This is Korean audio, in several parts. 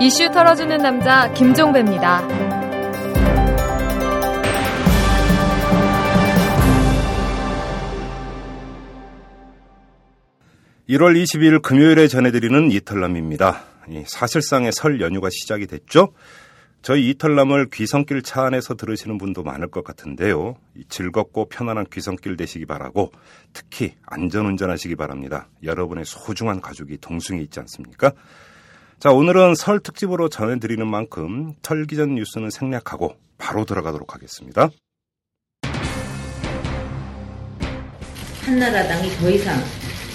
이슈 털어주는 남자 김종배입니다. 1월 22일 금요일에 전해드리는 이털남입니다. 사실상의 설 연휴가 시작이 됐죠. 저희 이털남을 귀성길 차 안에서 들으시는 분도 많을 것 같은데요. 즐겁고 편안한 귀성길 되시기 바라고 특히 안전운전 하시기 바랍니다. 여러분의 소중한 가족이 동승에 있지 않습니까? 자, 오늘은 설 특집으로 전해드리는 만큼 털기 전 뉴스는 생략하고 바로 들어가도록 하겠습니다. 한나라당이 더 이상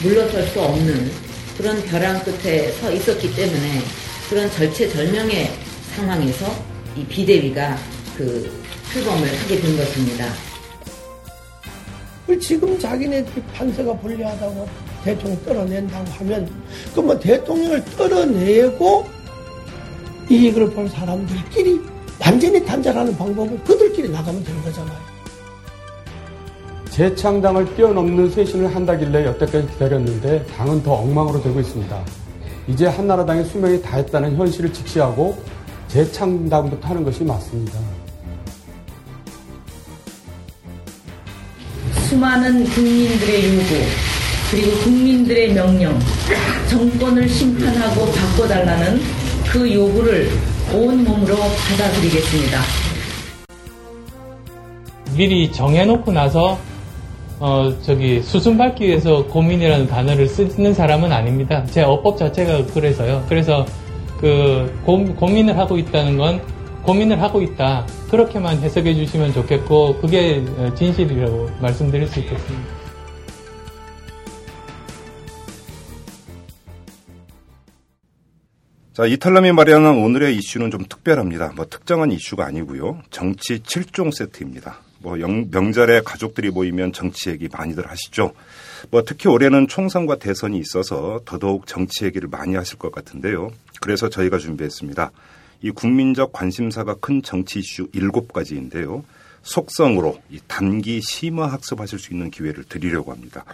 물러설 수 없는 그런 벼랑 끝에 서 있었기 때문에 그런 절체절명의 상황에서 이 비대위가 그 출범을 하게 된 것입니다. 지금 자기네들이 판세가 불리하다고 대통령 떨어낸다고 하면 그러면 대통령을 떨어내고 이익을 볼 사람들끼리 완전히 단절하는 방법을 그들끼리 나가면 되는 거잖아요. 재창당을 뛰어넘는 쇄신을 한다길래 여태까지 기다렸는데 당은 더 엉망으로 되고 있습니다. 이제 한나라당의 수명이 다했다는 현실을 직시하고 재창당부터 하는 것이 맞습니다. 수많은 국민들의 요구 그리고 국민들의 명령 정권을 심판하고 바꿔달라는 그 요구를 온몸으로 받아들이겠습니다. 미리 정해놓고 나서 어, 저기, 수순 밟기 위해서 고민이라는 단어를 쓰는 사람은 아닙니다. 제 어법 자체가 그래서요. 그래서 그, 고, 고민을 하고 있다는 건 고민을 하고 있다. 그렇게만 해석해 주시면 좋겠고, 그게 진실이라고 말씀드릴 수 있겠습니다. 자, 이탈람이 마련한 오늘의 이슈는 좀 특별합니다. 뭐 특정한 이슈가 아니고요. 정치 7종 세트입니다. 뭐 영, 명절에 가족들이 모이면 정치 얘기 많이들 하시죠. 뭐 특히 올해는 총선과 대선이 있어서 더더욱 정치 얘기를 많이 하실 것 같은데요. 그래서 저희가 준비했습니다. 이 국민적 관심사가 큰 정치 이슈 7가지인데요. 속성으로 이 단기 심화 학습하실 수 있는 기회를 드리려고 합니다.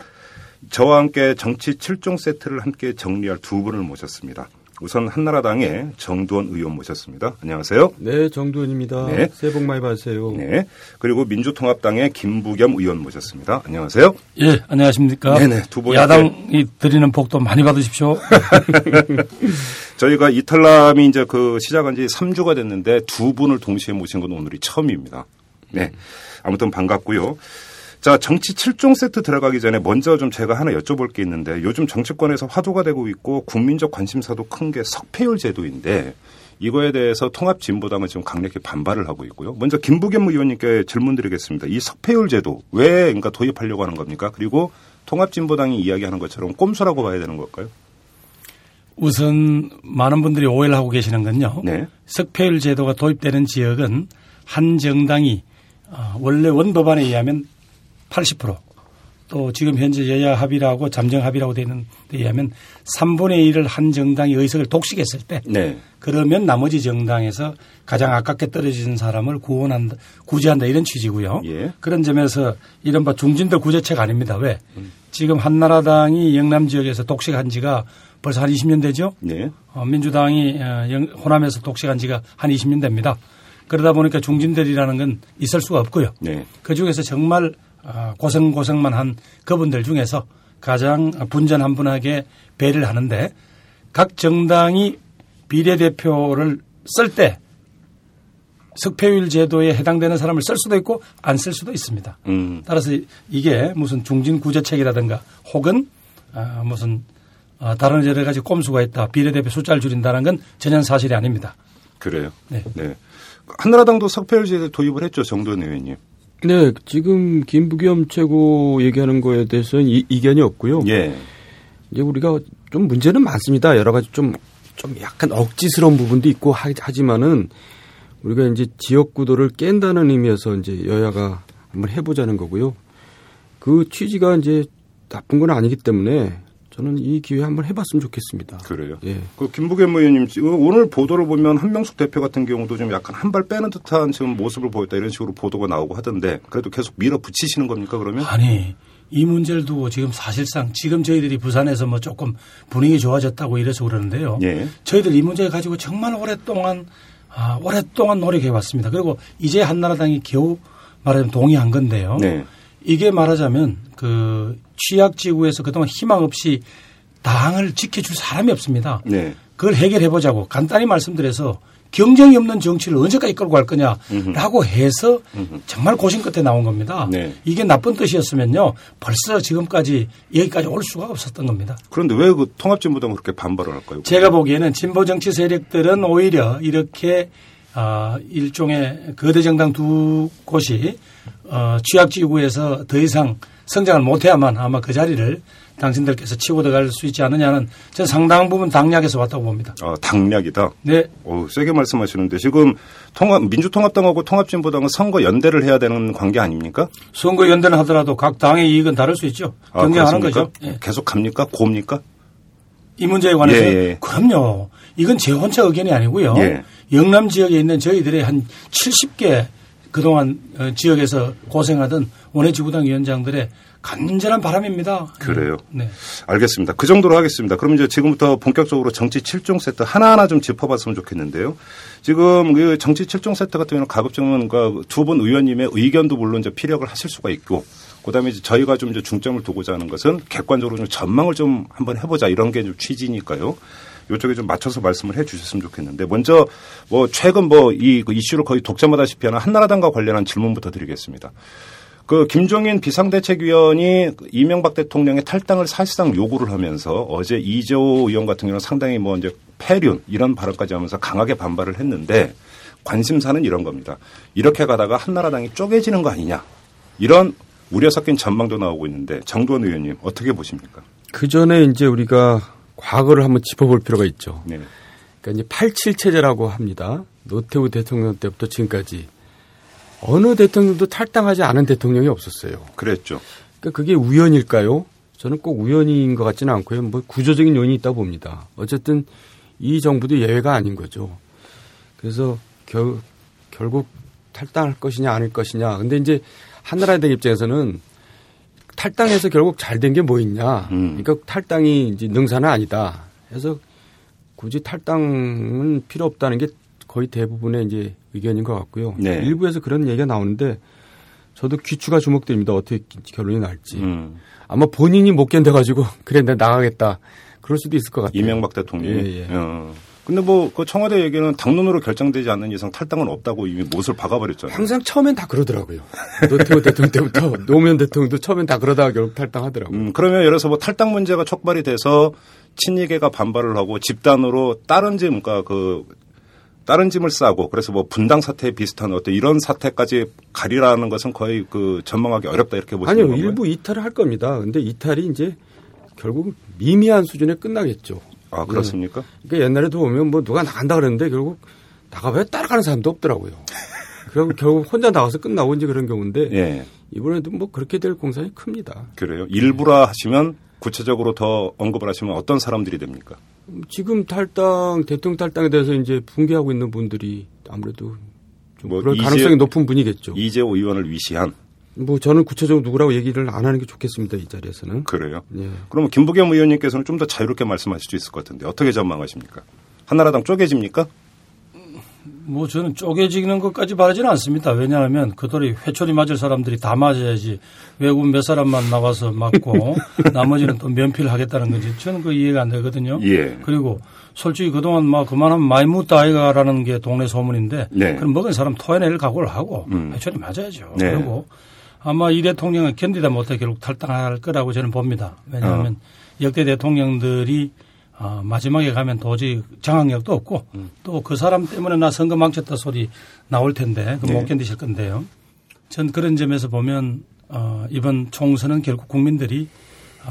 저와 함께 정치 7종 세트를 함께 정리할 두 분을 모셨습니다. 우선 한나라당의 정두원 의원 모셨습니다. 안녕하세요. 네, 정두원입니다. 네. 새해 복 많이 받으세요. 네. 그리고 민주통합당의 김부겸 의원 모셨습니다. 안녕하세요. 예, 안녕하십니까. 네네, 두 분. 야당이 드리는 복도 많이 받으십시오. 저희가 이탈람이 이제 그 시작한 지 3주가 됐는데 두 분을 동시에 모신 건 오늘이 처음입니다. 네. 아무튼 반갑고요. 자, 정치 7종 세트 들어가기 전에 먼저 좀 제가 하나 여쭤볼 게 있는데 요즘 정치권에서 화두가 되고 있고 국민적 관심사도 큰 게 석패율 제도인데 이거에 대해서 통합진보당은 지금 강력히 반발을 하고 있고요. 먼저 김부겸 의원님께 질문 드리겠습니다. 이 석패율 제도 왜 그러니까 도입하려고 하는 겁니까? 그리고 통합진보당이 이야기하는 것처럼 꼼수라고 봐야 되는 걸까요? 우선 많은 분들이 오해를 하고 계시는 건요. 네. 석패율 제도가 도입되는 지역은 한 정당이 어, 원래 원법안에 의하면 80%또 지금 현재 여야 합의라고 잠정 합의라고 되는 데 의하면 3분의 1을 한 정당이 의석을 독식했을 때 네. 그러면 나머지 정당에서 가장 아깝게 떨어지는 사람을 구원한다 구제한다 이런 취지고요. 예. 그런 점에서 이른바 중진들 구제책 아닙니다. 왜? 음. 지금 한나라당이 영남 지역에서 독식한 지가 벌써 한 20년 되죠. 네. 어, 민주당이 어, 호남에서 독식한 지가 한 20년 됩니다. 그러다 보니까 중진들이라는 건 있을 수가 없고요. 네. 그 중에서 정말 어, 고생 고생만 한 그분들 중에서 가장 분전한분하게 배를 하는데 각 정당이 비례대표를 쓸 때 석패율 제도에 해당되는 사람을 쓸 수도 있고 안 쓸 수도 있습니다. 음. 따라서 이게 무슨 중진 구제책이라든가 혹은 아, 무슨 아, 다른 여러 가지 꼼수가 있다. 비례대표 숫자를 줄인다는 건 전혀 사실이 아닙니다. 그래요. 네. 네. 한나라당도 석패율 제도 도입을 했죠. 정도원 의원님. 네, 지금 김부겸 최고 얘기하는 거에 대해서는 이, 이견이 없고요. 예. 이제 우리가 좀 문제는 많습니다. 여러 가지 좀, 좀 약간 억지스러운 부분도 있고 하지만은 우리가 이제 지역 구도를 깬다는 의미에서 이제 여야가 한번 해보자는 거고요. 그 취지가 이제 나쁜 건 아니기 때문에 저는 이 기회 한번 해봤으면 좋겠습니다. 그래요. 예. 그 김부겸 의원님 오늘 보도를 보면 한명숙 대표 같은 경우도 좀 약간 한 발 빼는 듯한 지금 모습을 보였다 이런 식으로 보도가 나오고 하던데 그래도 계속 밀어붙이시는 겁니까 그러면? 아니 이 문제를 두고 지금 사실상 지금 저희들이 부산에서 뭐 조금 분위기 좋아졌다고 이래서 그러는데요. 예. 저희들 이 문제 가지고 정말 오랫동안 아, 오랫동안 노력해 왔습니다. 그리고 이제 한나라당이 겨우 말하자면 동의한 건데요. 네. 이게 말하자면 그 취약 지구에서 그동안 희망 없이 당을 지켜줄 사람이 없습니다. 네. 그걸 해결해 보자고 간단히 말씀드려서 경쟁이 없는 정치를 언제까지 끌고 갈 거냐라고 해서 정말 고심 끝에 나온 겁니다. 네. 이게 나쁜 뜻이었으면요 벌써 지금까지 여기까지 올 수가 없었던 겁니다. 그런데 왜 그 통합진보당 그렇게 반발을 할까요? 제가 보기에는 진보 정치 세력들은 오히려 이렇게 아, 일종의 거대 정당 두 곳이 어, 취약지구에서 더 이상 성장을 못해야만 아마 그 자리를 당신들께서 치고 들어갈 수 있지 않느냐는 저는 상당 부분 당략에서 왔다고 봅니다. 아, 당략이다. 네. 오, 세게 말씀하시는데 지금 통합 민주통합당하고 통합진보당은 선거 연대를 해야 되는 관계 아닙니까? 선거 연대는 하더라도 각 당의 이익은 다를 수 있죠. 아, 경쟁하는? 거죠. 예. 계속 갑니까? 고입니까? 이 문제에 관해서 예, 예. 그럼요. 이건 제 혼자 의견이 아니고요. 예. 영남 지역에 있는 저희들의 한 70개 그동안 어, 지역에서 고생하던 원외 지구당 위원장들의 간절한 바람입니다. 그래요? 네. 알겠습니다. 그 정도로 하겠습니다. 그럼 이제 지금부터 본격적으로 정치 7종 세트 하나하나 좀 짚어봤으면 좋겠는데요. 지금 그 정치 7종 세트 같은 경우는 가급적이면 두분 의원님의 의견도 물론 이제 피력을 하실 수가 있고 그다음에 이제 저희가 좀 이제 중점을 두고자 하는 것은 객관적으로 좀 전망을 좀 한번 해보자 이런 게 좀 취지니까요. 이쪽에 좀 맞춰서 말씀을 해 주셨으면 좋겠는데 먼저 뭐 최근 뭐 이 이슈를 거의 독점하다시피 하는 한나라당과 관련한 질문부터 드리겠습니다. 그 김종인 비상대책위원이 이명박 대통령의 탈당을 사실상 요구를 하면서 어제 이재호 의원 같은 경우는 상당히 뭐 이제 폐륜 이런 발언까지 하면서 강하게 반발을 했는데 관심사는 이런 겁니다. 이렇게 가다가 한나라당이 쪼개지는 거 아니냐 이런 우려 섞인 전망도 나오고 있는데 정도원 의원님 어떻게 보십니까? 그 전에 이제 우리가 과거를 한번 짚어볼 필요가 있죠. 네. 그러니까 이제 87 체제라고 합니다. 노태우 대통령 때부터 지금까지 어느 대통령도 탈당하지 않은 대통령이 없었어요. 그랬죠. 그러니까 그게 우연일까요? 저는 꼭 우연인 것 같지는 않고요. 뭐 구조적인 요인이 있다 봅니다. 어쨌든 이 정부도 예외가 아닌 거죠. 그래서 결, 결국 탈당할 것이냐 아닐 것이냐. 근데 이제 한나라당 입장에서는 탈당해서 결국 잘 된 게 뭐 있냐. 음. 그러니까 탈당이 이제 능사는 아니다. 그래서 굳이 탈당은 필요 없다는 게 거의 대부분의 이제 의견인 것 같고요. 네. 일부에서 그런 얘기가 나오는데 저도 귀추가 주목됩니다. 어떻게 결론이 날지. 음. 아마 본인이 못 견뎌가지고 그래 내가 나가겠다. 그럴 수도 있을 것 같아요. 이명박 대통령이. 예, 예. 어. 근데 뭐 그 청와대 얘기는 당론으로 결정되지 않는 이상 탈당은 없다고 이미 못을 박아버렸잖아요. 항상 처음엔 다 그러더라고요. 노태우 대통령 때부터 노무현 대통령도 처음엔 다 그러다가 결국 탈당하더라고요. 음, 그러면 예를 들어서 뭐 탈당 문제가 촉발이 돼서 친이계가 반발을 하고 집단으로 다른 짐, 그러니까 그 다른 짐을 싸고 그래서 뭐 분당 사태 비슷한 어떤 이런 사태까지 가리라는 것은 거의 그 전망하기 어렵다 이렇게 보시는 아니요, 건가요? 일부 이탈을 할 겁니다. 근데 이탈이 이제 결국 미미한 수준에 끝나겠죠. 아 그렇습니까? 그러니까 옛날에도 보면 뭐 누가 나간다 그랬는데 결국 나가봐야 따라가는 사람도 없더라고요. 그리고 결국 혼자 나가서 끝나고 이제 그런 경우인데 예, 이번에도 뭐 그렇게 될 공산이 큽니다. 그래요. 일부라 하시면 구체적으로 더 언급을 하시면 어떤 사람들이 됩니까? 지금 탈당 대통령 탈당에 대해서 이제 붕괴하고 있는 분들이 아무래도 좀 뭐 그럴 이재- 가능성이 높은 분이겠죠. 이재호 의원을 위시한 뭐 저는 구체적으로 누구라고 얘기를 안 하는 게 좋겠습니다 이 자리에서는. 그래요. 예. 그러면 김부겸 의원님께서는 좀 더 자유롭게 말씀하실 수 있을 것 같은데 어떻게 전망하십니까? 한나라당 쪼개집니까? 뭐 저는 쪼개지는 것까지 바라지는 않습니다. 왜냐하면 그들이 회초리 맞을 사람들이 다 맞아야지 외국 몇 사람만 나와서 맞고 나머지는 또 면피를 하겠다는 건지 저는 그 이해가 안 되거든요. 예. 그리고 솔직히 그동안 막 그만하면 많이 묻다 아이가라는 게 동네 소문인데 네. 그럼 먹은 사람 토해낼 각오를 하고 음. 회초리 맞아야죠. 네. 그리고 아마 이 대통령은 견디다 못해 결국 탈당할 거라고 저는 봅니다. 왜냐하면 어. 역대 대통령들이 아, 마지막에 가면 도저히 장악력도 없고 음. 또그 사람 때문에 나 선거 망쳤다 소리 나올 텐데 그 네. 못 견디실 건데요. 전 그런 점에서 보면 어, 이번 총선은 결국 국민들이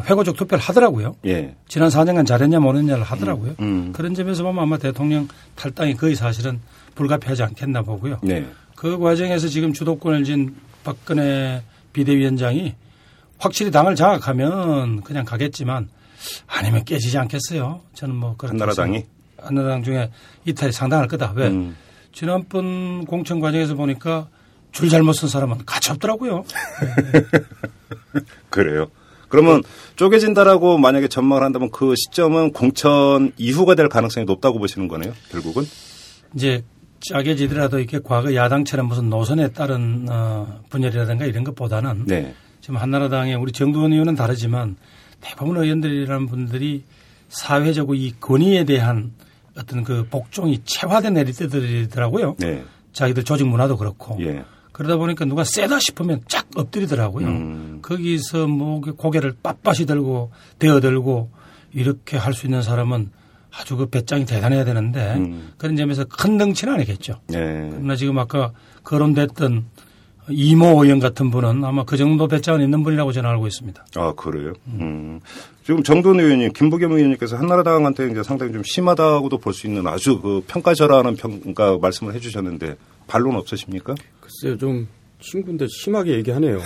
회고적 투표를 하더라고요. 예. 지난 4년간 잘했냐 못했냐를 하더라고요. 음. 그런 점에서 보면 아마 대통령 탈당이 거의 사실은 불가피하지 않겠나 보고요. 네. 그 과정에서 지금 주도권을 쥔 박근혜 비대위원장이 확실히 당을 장악하면 그냥 가겠지만 아니면 깨지지 않겠어요. 저는 뭐 그렇게 한나라당이? 한나라당 중에 이탈이 상당할 거다. 왜? 음. 지난번 공천 과정에서 보니까 줄 잘못 쓴 사람은 가치 없더라고요. 그래요. 그러면 쪼개진다라고 만약에 전망을 한다면 그 시점은 공천 이후가 될 가능성이 높다고 보시는 거네요. 결국은. 이제 짜게지더라도 이렇게 과거 야당처럼 무슨 노선에 따른 어, 분열이라든가 이런 것보다는 네. 지금 한나라당의 우리 정두원 의원은 다르지만 대부분 의원들이라는 분들이 사회적으로 이 권위에 대한 어떤 그 복종이 체화된 내리떼들이더라고요. 네. 자기들 조직 문화도 그렇고. 예. 그러다 보니까 누가 세다 싶으면 쫙 엎드리더라고요. 음. 거기서 뭐 고개를 빳빳이 들고 대어들고 이렇게 할 수 있는 사람은 아주 그 배짱이 대단해야 되는데 음. 그런 점에서 큰 덩치는 아니겠죠. 네. 그러나 지금 아까 거론됐던 이모 의원 같은 분은 아마 그 정도 배짱은 있는 분이라고 저는 알고 있습니다. 아, 그래요? 음. 지금 정돈 의원님, 김부겸 의원님께서 한나라당한테 이제 상당히 좀 심하다고도 볼 수 있는 아주 그 평가절하는 평가 말씀을 해 주셨는데 반론 없으십니까? 글쎄요, 좀 친구인데 심하게 얘기하네요.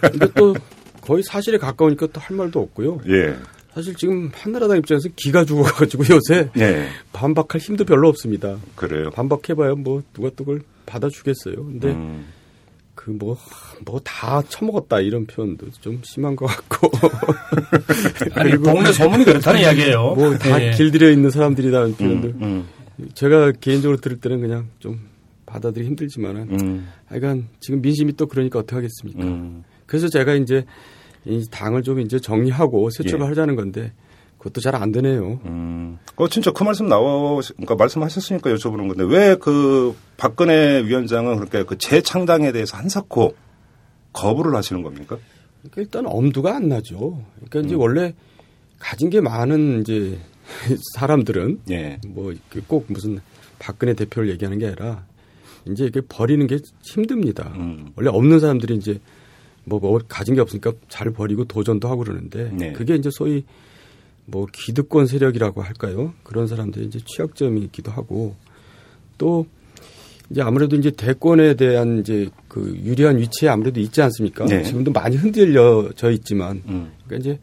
근데 또 거의 사실에 가까우니까 또 할 말도 없고요. 예. 사실 지금 한나라당 입장에서 기가 죽어가지고 요새 예. 반박할 힘도 별로 없습니다. 그래요. 반박해봐야 뭐 누가 또 그걸 받아주겠어요. 근데 음. 그뭐 뭐 다 처먹었다 이런 표현도 좀 심한 것 같고 아니 동네 소문이 그렇다는 이야기예요. 뭐다 예. 길들여 있는 사람들이라는 표현들 음. 제가 개인적으로 들을 때는 그냥 좀 받아들이 힘들지만은 음. 하여간 지금 민심이 또 그러니까 어떻게 하겠습니까? 음. 그래서 제가 이제 이 당을 좀 이제 정리하고 새 예. 출발하자는 건데 그것도 잘 안 되네요. 음. 어, 진짜 그 말씀 나와, 그러니까 말씀하셨으니까 여쭤보는 건데 왜 그 박근혜 위원장은 그렇게 그 재창당에 대해서 한사코 거부를 하시는 겁니까? 그러니까 일단 엄두가 안 나죠. 그러니까 음. 이제 원래 가진 게 많은 이제 사람들은 예. 뭐꼭 무슨 박근혜 대표를 얘기하는 게 아니라 이제 이게 버리는 게 힘듭니다. 음. 원래 없는 사람들이 이제 뭐, 뭐 가진 게 없으니까 잘 버리고 도전도 하고 그러는데 네. 그게 이제 소위 뭐 기득권 세력이라고 할까요? 그런 사람들이 이제 취약점이 있기도 하고 또 이제 아무래도 이제 대권에 대한 이제 그 유리한 위치에 아무래도 있지 않습니까? 네. 지금도 많이 흔들려져 있지만 음. 그러니까 이제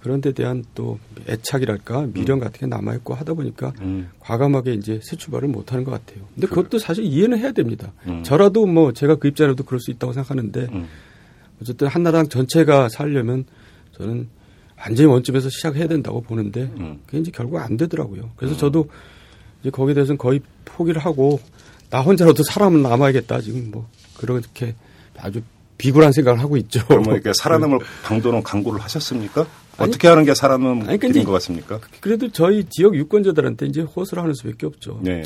그런 데 대한 또 애착이랄까 미련 같은 게 남아 있고 하다 보니까 음. 과감하게 이제 새 출발을 못 하는 것 같아요. 근데 그 것도 사실 이해는 해야 됩니다. 음. 저라도 뭐 제가 그 입장에도 그럴 수 있다고 생각하는데 음. 어쨌든 한나라당 전체가 살려면 저는 완전히 원점에서 시작해야 된다고 보는데 음. 그게 이제 결국 안 되더라고요. 그래서 저도 이제 거기에 대해서는 거의 포기를 하고 나 혼자라도 사람은 남아야겠다 지금 뭐 그렇게 아주 비굴한 생각을 하고 있죠. 이렇게 살아남을 방도는 강구를 하셨습니까? 어떻게 하는 게 살아남는 아니, 길인 것 같습니까? 그래도 저희 지역 유권자들한테 이제 호소를 하는 수밖에 없죠. 네.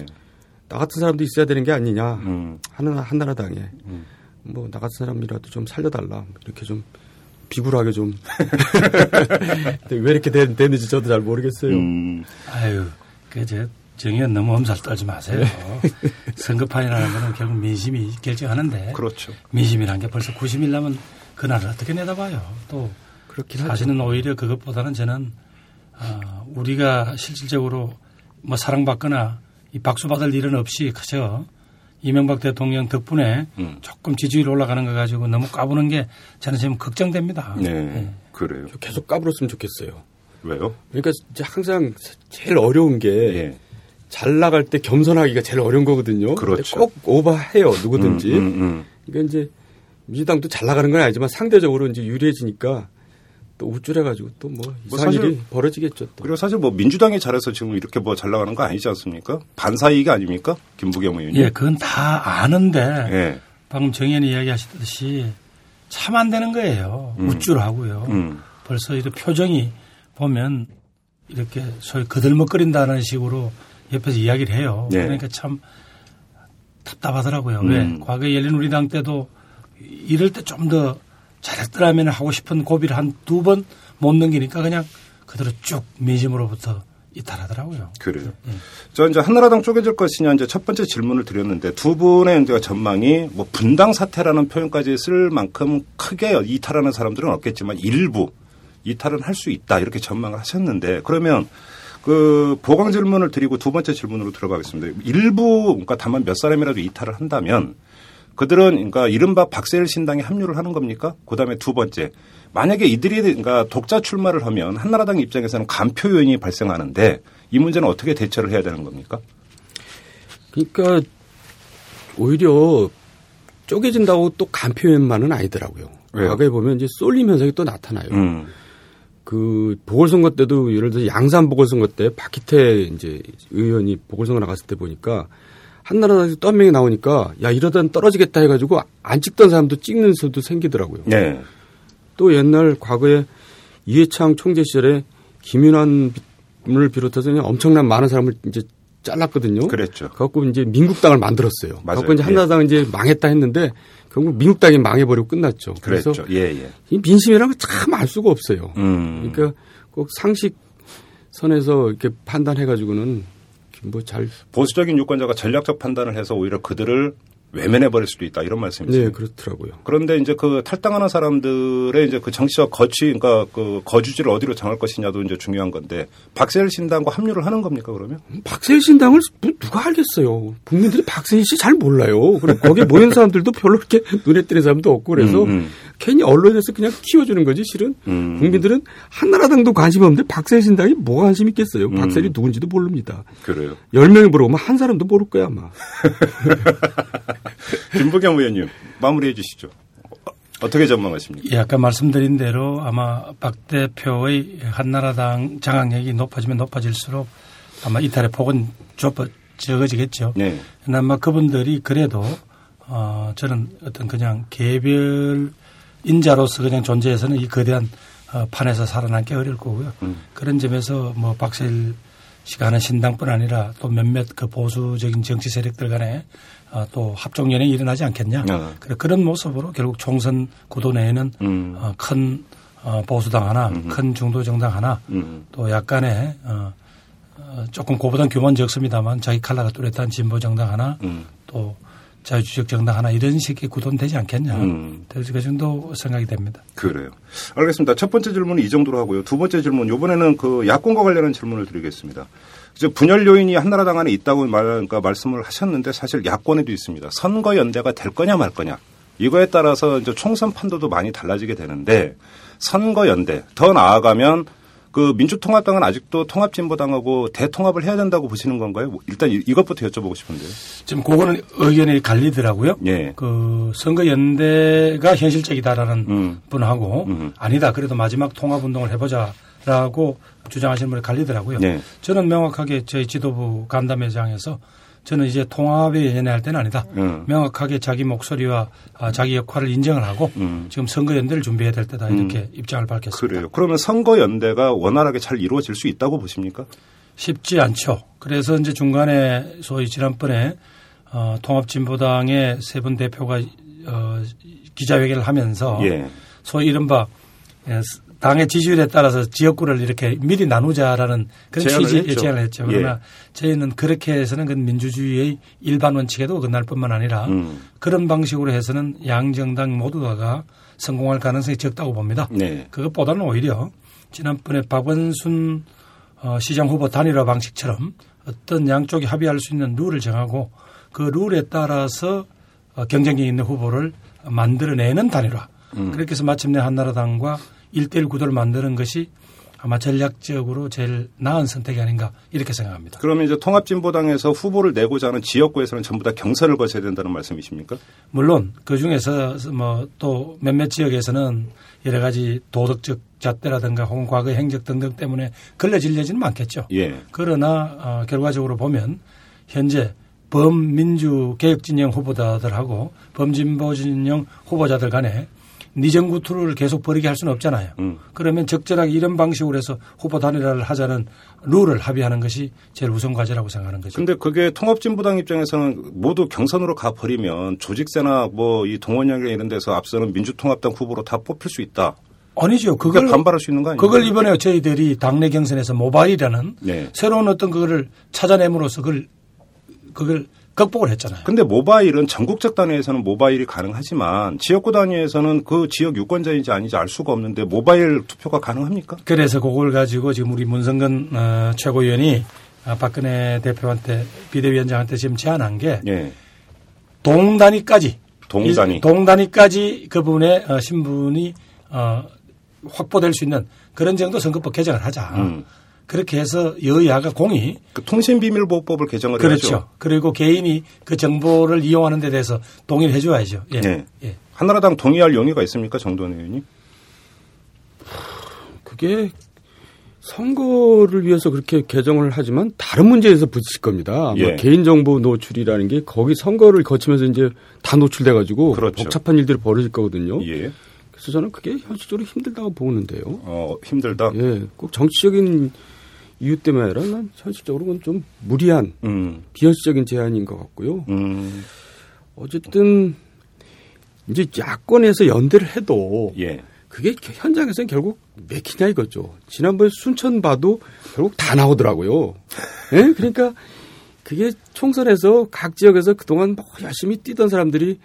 나 같은 사람도 있어야 되는 게 아니냐. 음. 하나 한나라당에 뭐 나 같은 사람이라도 좀 살려달라. 이렇게 좀 비굴하게 좀. 왜 이렇게 된, 됐는지 저도 잘 모르겠어요. 음. 아유, 그저 정의원 너무 엄살 떨지 마세요. 선거판이라는 거는 결국 민심이 결정하는데 그렇죠. 민심이라는 게 벌써 90일 남은 그날을 어떻게 내다봐요. 또 그렇긴 하죠. 사실은 오히려 그것보다는 저는 아, 우리가 실질적으로 뭐 사랑받거나 이 박수 받을 일은 없이 그저 이명박 대통령 덕분에 음. 조금 지지율 올라가는 거 가지고 너무 까부는 게 저는 지금 걱정됩니다. 네. 그래요. 계속 까불었으면 좋겠어요. 왜요? 그러니까 이제 항상 제일 어려운 게잘 예. 나갈 때 겸손하기가 제일 어려운 거거든요. 그렇죠. 꼭 오버해요 누구든지. 음, 음, 음. 그러니까 이제 민주당도 잘 나가는 건 아니지만 상대적으로 이제 유리해지니까 또 우쭐해가지고 또뭐 뭐 이상한 사실- 일이 벌어지겠죠. 또. 그리고 사실 뭐 민주당이 잘해서 지금 이렇게 뭐 잘 나가는 거 아니지 않습니까? 반사이익 아닙니까? 김부겸 의원님. 예, 그건 다 아는데 예. 방금 정현이 이야기하셨듯이 참 안 되는 거예요. 음. 우쭐하고요. 음. 벌써 이렇게 표정이 보면 이렇게 소위 그들먹거린다는 식으로 옆에서 이야기를 해요. 네. 그러니까 참 답답하더라고요. 음. 왜? 과거 열린우리당 때도 이럴 때 좀 더 잘했더라면 하고 싶은 고비를 한 두 번 못 넘기니까 그냥 그대로 쭉 민심으로부터 이탈하더라고요. 그래요. 저 이제 한나라당 쪼개질 것이냐 이제 첫 번째 질문을 드렸는데 두 분의 이제 전망이 뭐 분당 사태라는 표현까지 쓸 만큼 크게 이탈하는 사람들은 없겠지만 일부 이탈은 할 수 있다 이렇게 전망을 하셨는데 그러면 그 보강 질문을 드리고 두 번째 질문으로 들어가겠습니다. 일부 그러니까 다만 몇 사람이라도 이탈을 한다면 그들은 그러니까 이른바 박세일 신당에 합류를 하는 겁니까? 그다음에 두 번째 만약에 이들이 그러니까 독자 출마를 하면 한나라당 입장에서는 간표 요인이 발생하는데 이 문제는 어떻게 대처를 해야 되는 겁니까? 그러니까 오히려 쪼개진다고 또 간표현만은 아니더라고요. 왜요? 과거에 보면 이제 쏠림 현상이 또 나타나요. 음. 그 보궐선거 때도 예를 들어서 양산 보궐선거 때 박희태 이제 의원이 보궐선거 나갔을 때 보니까 한나라당에서 또한 명이 나오니까 야 이러다 떨어지겠다 해가지고 안 찍던 사람도 찍는 수도 생기더라고요. 네. 또 옛날 과거에 이해창 총재 시절에 김윤환을 비롯해서 엄청난 많은 사람을 이제 잘랐거든요. 그랬죠. 그래갖고 이제 민국당을 만들었어요. 맞아요. 그래갖고 이제 예. 한나라당 이제 망했다 했는데 결국 민국당이 망해버리고 끝났죠. 그래서 그랬죠. 예, 예. 이 민심이라는 걸참알 수가 없어요. 음. 그러니까 꼭 상식 선에서 이렇게 판단해가지고는 뭐 잘 보수적인 유권자가 전략적 판단을 해서 오히려 그들을 외면해 버릴 수도 있다 이런 말씀이세요. 네, 그렇더라고요. 그런데 이제 그 탈당하는 사람들의 이제 그 정치적 거취, 그러니까 그 거주지를 어디로 정할 것이냐도 이제 중요한 건데 박세일 신당과 합류를 하는 겁니까 그러면? 박세일 신당을 뭐 누가 알겠어요. 국민들이 박세일 씨 잘 몰라요. 그리고 거기에 모인 사람들도 별로 그렇게 눈에 띄는 사람도 없고 그래서 음, 음. 괜히 언론에서 그냥 키워주는 거지 실은. 음. 국민들은 한나라당도 관심 없는데 박세일 신당이 뭐가 관심 있겠어요. 음. 박세일이 누군지도 모릅니다. 그래요. 열 명이 물어보면 한 사람도 모를 거야 아마. 김부겸 의원님 마무리해 주시죠. 어, 어떻게 전망하십니까? 예, 아까 말씀드린 대로 아마 박 대표의 한나라당 장악력이 높아지면 높아질수록 아마 이탈의 폭은 좁아 적어지겠죠. 네. 아마 그분들이 그래도 어 저는 어떤 그냥 개별 인자로서 그냥 존재해서는 이 거대한 어, 판에서 살아남기 어려울 거고요. 음. 그런 점에서 뭐 박세일 씨가 하는 신당뿐 아니라 또 몇몇 그 보수적인 정치 세력들 간에 어, 또 합종연행이 일어나지 않겠냐. 아. 그래, 그런 모습으로 결국 총선 구도 내에는 음. 어, 큰 어, 보수당 하나, 큰 중도 정당 하나, 음. 또 약간의 어, 어, 조금 그보단 규모는 적습니다만 자기 칼라가 뚜렷한 진보 정당 하나, 음. 또 자유주적 정당 하나 이런 식의 구도는 되지 않겠냐. 음. 그 정도 생각이 됩니다. 그래요. 알겠습니다. 첫 번째 질문은 이 정도로 하고요. 두 번째 질문, 이번에는 그 야권과 관련한 질문을 드리겠습니다. 이제 분열 요인이 한나라당 안에 있다고 말, 그러니까 말씀을 하셨는데 사실 야권에도 있습니다. 선거 연대가 될 거냐 말 거냐. 이거에 따라서 이제 총선 판도도 많이 달라지게 되는데 선거 연대 더 나아가면 그 민주통합당은 아직도 통합진보당하고 대통합을 해야 된다고 보시는 건가요? 뭐 일단 이- 이것부터 여쭤보고 싶은데요. 지금 그거는 의견이 갈리더라고요. 예. 그 선거 연대가 현실적이다라는 음. 분하고 음. 아니다. 그래도 마지막 통합 운동을 해보자라고 주장하시는 분이 갈리더라고요. 네. 저는 명확하게 저희 지도부 간담회장에서 저는 이제 통합에 연연할 때는 아니다. 음. 명확하게 자기 목소리와 아, 자기 역할을 인정을 하고 음. 지금 선거 연대를 준비해야 될 때다 이렇게 입장을 밝혔습니다. 그래요. 그러면 선거 연대가 원활하게 잘 이루어질 수 있다고 보십니까? 쉽지 않죠. 그래서 이제 중간에 소위 지난번에 어, 통합진보당의 세 분 대표가 어, 기자회견을 하면서 예. 소위 이른바 예, 당의 지지율에 따라서 지역구를 이렇게 미리 나누자라는 그런 제안을 취지의 했죠. 제안을 했죠. 예. 그러나 저희는 그렇게 해서는 그 민주주의의 일반 원칙에도 어긋날 뿐만 아니라 음. 그런 방식으로 해서는 양정당 모두가 성공할 가능성이 적다고 봅니다. 네. 그것보다는 오히려 지난번에 박원순 어, 시장 후보 단일화 방식처럼 어떤 양쪽이 합의할 수 있는 룰을 정하고 그 룰에 따라서 어, 경쟁력 있는 후보를 만들어내는 단일화. 음. 그렇게 해서 마침내 한나라당과 1대1 구도를 만드는 것이 아마 전략적으로 제일 나은 선택이 아닌가 이렇게 생각합니다. 그러면 이제 통합진보당에서 후보를 내고자 하는 지역구에서는 전부 다 경선을 거쳐야 된다는 말씀이십니까? 물론 그 중에서 뭐 또 몇몇 지역에서는 여러 가지 도덕적 잣대라든가 혹은 과거의 행적 등등 때문에 걸려질려지는 많겠죠. 예. 그러나 어, 결과적으로 보면 현재 범민주 개혁 진영 후보자들하고 범진보 진영 후보자들 간에 니정구 투를 계속 벌이게 할 수는 없잖아요. 음. 그러면 적절하게 이런 방식으로 해서 후보 단일화를 하자는 룰을 합의하는 것이 제일 우선 과제라고 생각하는 거죠. 근데 그게 통합진보당 입장에서는 모두 경선으로 가 버리면 조직세나 뭐 이 동원령이나 이런 데서 앞서는 민주통합당 후보로 다 뽑힐 수 있다. 아니죠. 그걸 그걸 반발할 수 있는 거 아니에요? 그걸 이번에 저희들이 당내 경선에서 모바일이라는 네. 새로운 어떤 그거를 찾아냄으로써 그걸 그걸 극복을 했잖아요. 근데 모바일은 전국적 단위에서는 모바일이 가능하지만 지역구 단위에서는 그 지역 유권자인지 아닌지 알 수가 없는데 모바일 투표가 가능합니까? 그래서 그걸 가지고 지금 우리 문성근 어, 최고위원이 아, 박근혜 대표한테 비대위원장한테 지금 제안한 게 예. 동단위까지 동단위. 일- 동단위까지 그 부분에 어, 신분이 어, 확보될 수 있는 그런 정도 선거법 개정을 하자. 음. 그렇게 해서 여야가 공이 그 통신비밀보호법을 개정을 그렇죠. 해야죠. 그리고 개인이 그 정보를 이용하는 데 대해서 동의를 해줘야죠. 예. 네. 예. 한나라당 동의할 용의가 있습니까, 정도원 의원님? 그게 선거를 위해서 그렇게 개정을 하지만 다른 문제에서 부딪힐 겁니다. 예. 뭐 개인정보 노출이라는 게 거기 선거를 거치면서 이제 다 노출돼 가지고 그렇죠. 복잡한 일들이 벌어질 거거든요. 예. 그래서 저는 그게 현실적으로 힘들다고 보는데요. 어, 힘들다. 예, 꼭 정치적인 이유 때문에 아니라 난 현실적으로 그건 좀 무리한 음, 비현실적인 제안인 것 같고요. 음, 어쨌든 이제 야권에서 연대를 해도 예. 그게 현장에서는 결국 맥히냐 이거죠. 지난번에 순천 봐도 결국 다 나오더라고요. 예? 그러니까 그게 총선에서 각 지역에서 그동안 뭐 열심히 뛰던 사람들이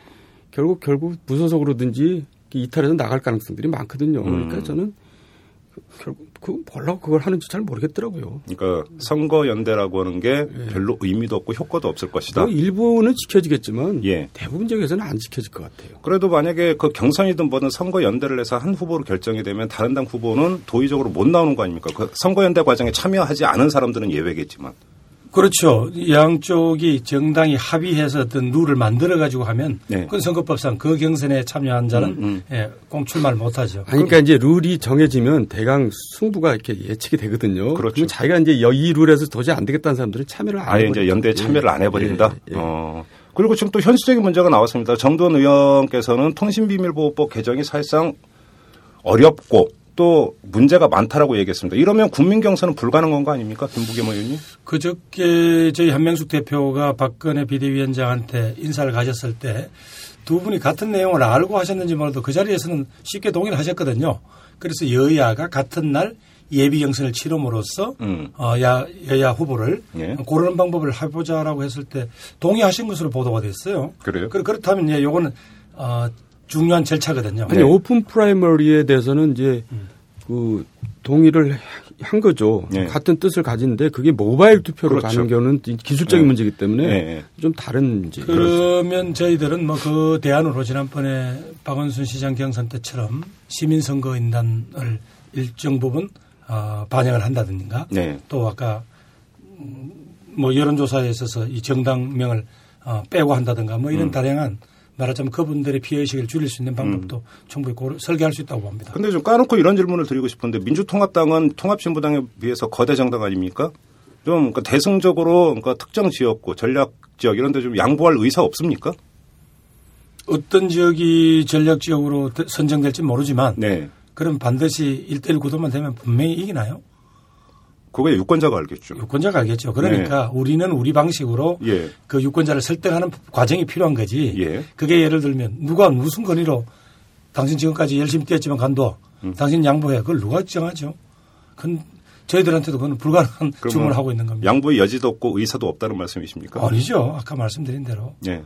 결국 결국 무소속으로든지 이탈해서 나갈 가능성들이 많거든요. 그러니까 음. 저는 그- 결국 그 뭐라고 그걸 하는지 잘 모르겠더라고요. 그러니까 선거 연대라고 하는 게 예. 별로 의미도 없고 효과도 없을 것이다. 뭐 일부는 지켜지겠지만 예. 대부분 지역에서는 안 지켜질 것 같아요. 그래도 만약에 그 경선이든 뭐든 선거 연대를 해서 한 후보로 결정이 되면 다른 당 후보는 도의적으로 못 나오는 거 아닙니까? 그 선거 연대 과정에 참여하지 않은 사람들은 예외겠지만. 그렇죠. 양쪽이 정당이 합의해서 어떤 룰을 만들어 가지고 하면 네. 그건 선거법상 그 경선에 참여한 자는 음, 음. 예, 공출마를 못하죠. 아니, 그러니까 이제 룰이 정해지면 대강 승부가 이렇게 예측이 되거든요. 그렇죠. 그러면 자기가 이제 여- 이 룰에서 도저히 안 되겠다는 사람들은 참여를 안 아예 해버리죠. 이제 연대에 참여를 예. 안 해버린다. 예, 예. 어. 그리고 지금 또 현실적인 문제가 나왔습니다. 정두원 의원께서는 통신비밀보호법 개정이 사실상 어렵고 또 문제가 많다라고 얘기했습니다. 이러면 국민 경선은 불가능한 거 아닙니까? 김부겸 의원님? 그저께 저희 한명숙 대표가 박근혜 비대위원장한테 인사를 가졌을 때 두 분이 같은 내용을 알고 하셨는지 몰라도 그 자리에서는 쉽게 동의를 하셨거든요. 그래서 여야가 같은 날 예비 경선을 치름으로써 음. 어, 야, 여야 후보를 예. 고르는 방법을 해보자라고 했을 때 동의하신 것으로 보도가 됐어요. 그래요? 그, 그렇다면 예, 요거는 어, 중요한 절차거든요. 아니 오픈 프라이머리에 대해서는 이제 그 동의를 한 거죠. 네. 같은 뜻을 가지는데 그게 모바일 투표로 그렇죠. 가는 경우는 기술적인 네. 문제이기 때문에 네. 좀 다른 이제 그러면 저희들은 뭐 그 대안으로 지난번에 박원순 시장 경선 때처럼 시민선거인단을 일정 부분 어, 반영을 한다든가 네. 또 아까 음, 뭐 여론조사에 있어서 이 정당명을 어, 빼고 한다든가 뭐 음. 이런 다양한 말하자면 그분들의 피해의식을 줄일 수 있는 방법도 충분히 고려, 설계할 수 있다고 봅니다. 근데 좀 까놓고 이런 질문을 드리고 싶은데 민주통합당은 통합진보당에 비해서 거대 정당 아닙니까? 좀 그러니까 대승적으로 그러니까 특정 지역구 전략 지역 이런 데 좀 양보할 의사 없습니까? 어떤 지역이 전략 지역으로 대- 선정될지 모르지만 네. 그럼 반드시 1대1 구도만 되면 분명히 이기나요? 그거에 유권자가 알겠죠. 유권자가 알겠죠. 그러니까 우리는 우리 방식으로 예. 그 유권자를 설득하는 과정이 필요한 거지. 예. 그게 예를 들면 누가 무슨 권위로 당신 지금까지 열심히 뛰었지만 간도 음. 당신 양보해. 그걸 누가 정하죠? 그건 저희들한테도 그건 불가능한 주문을 하고 있는 겁니다. 양보의 여지도 없고 의사도 없다는 말씀이십니까? 아니죠. 아까 말씀드린 대로 예.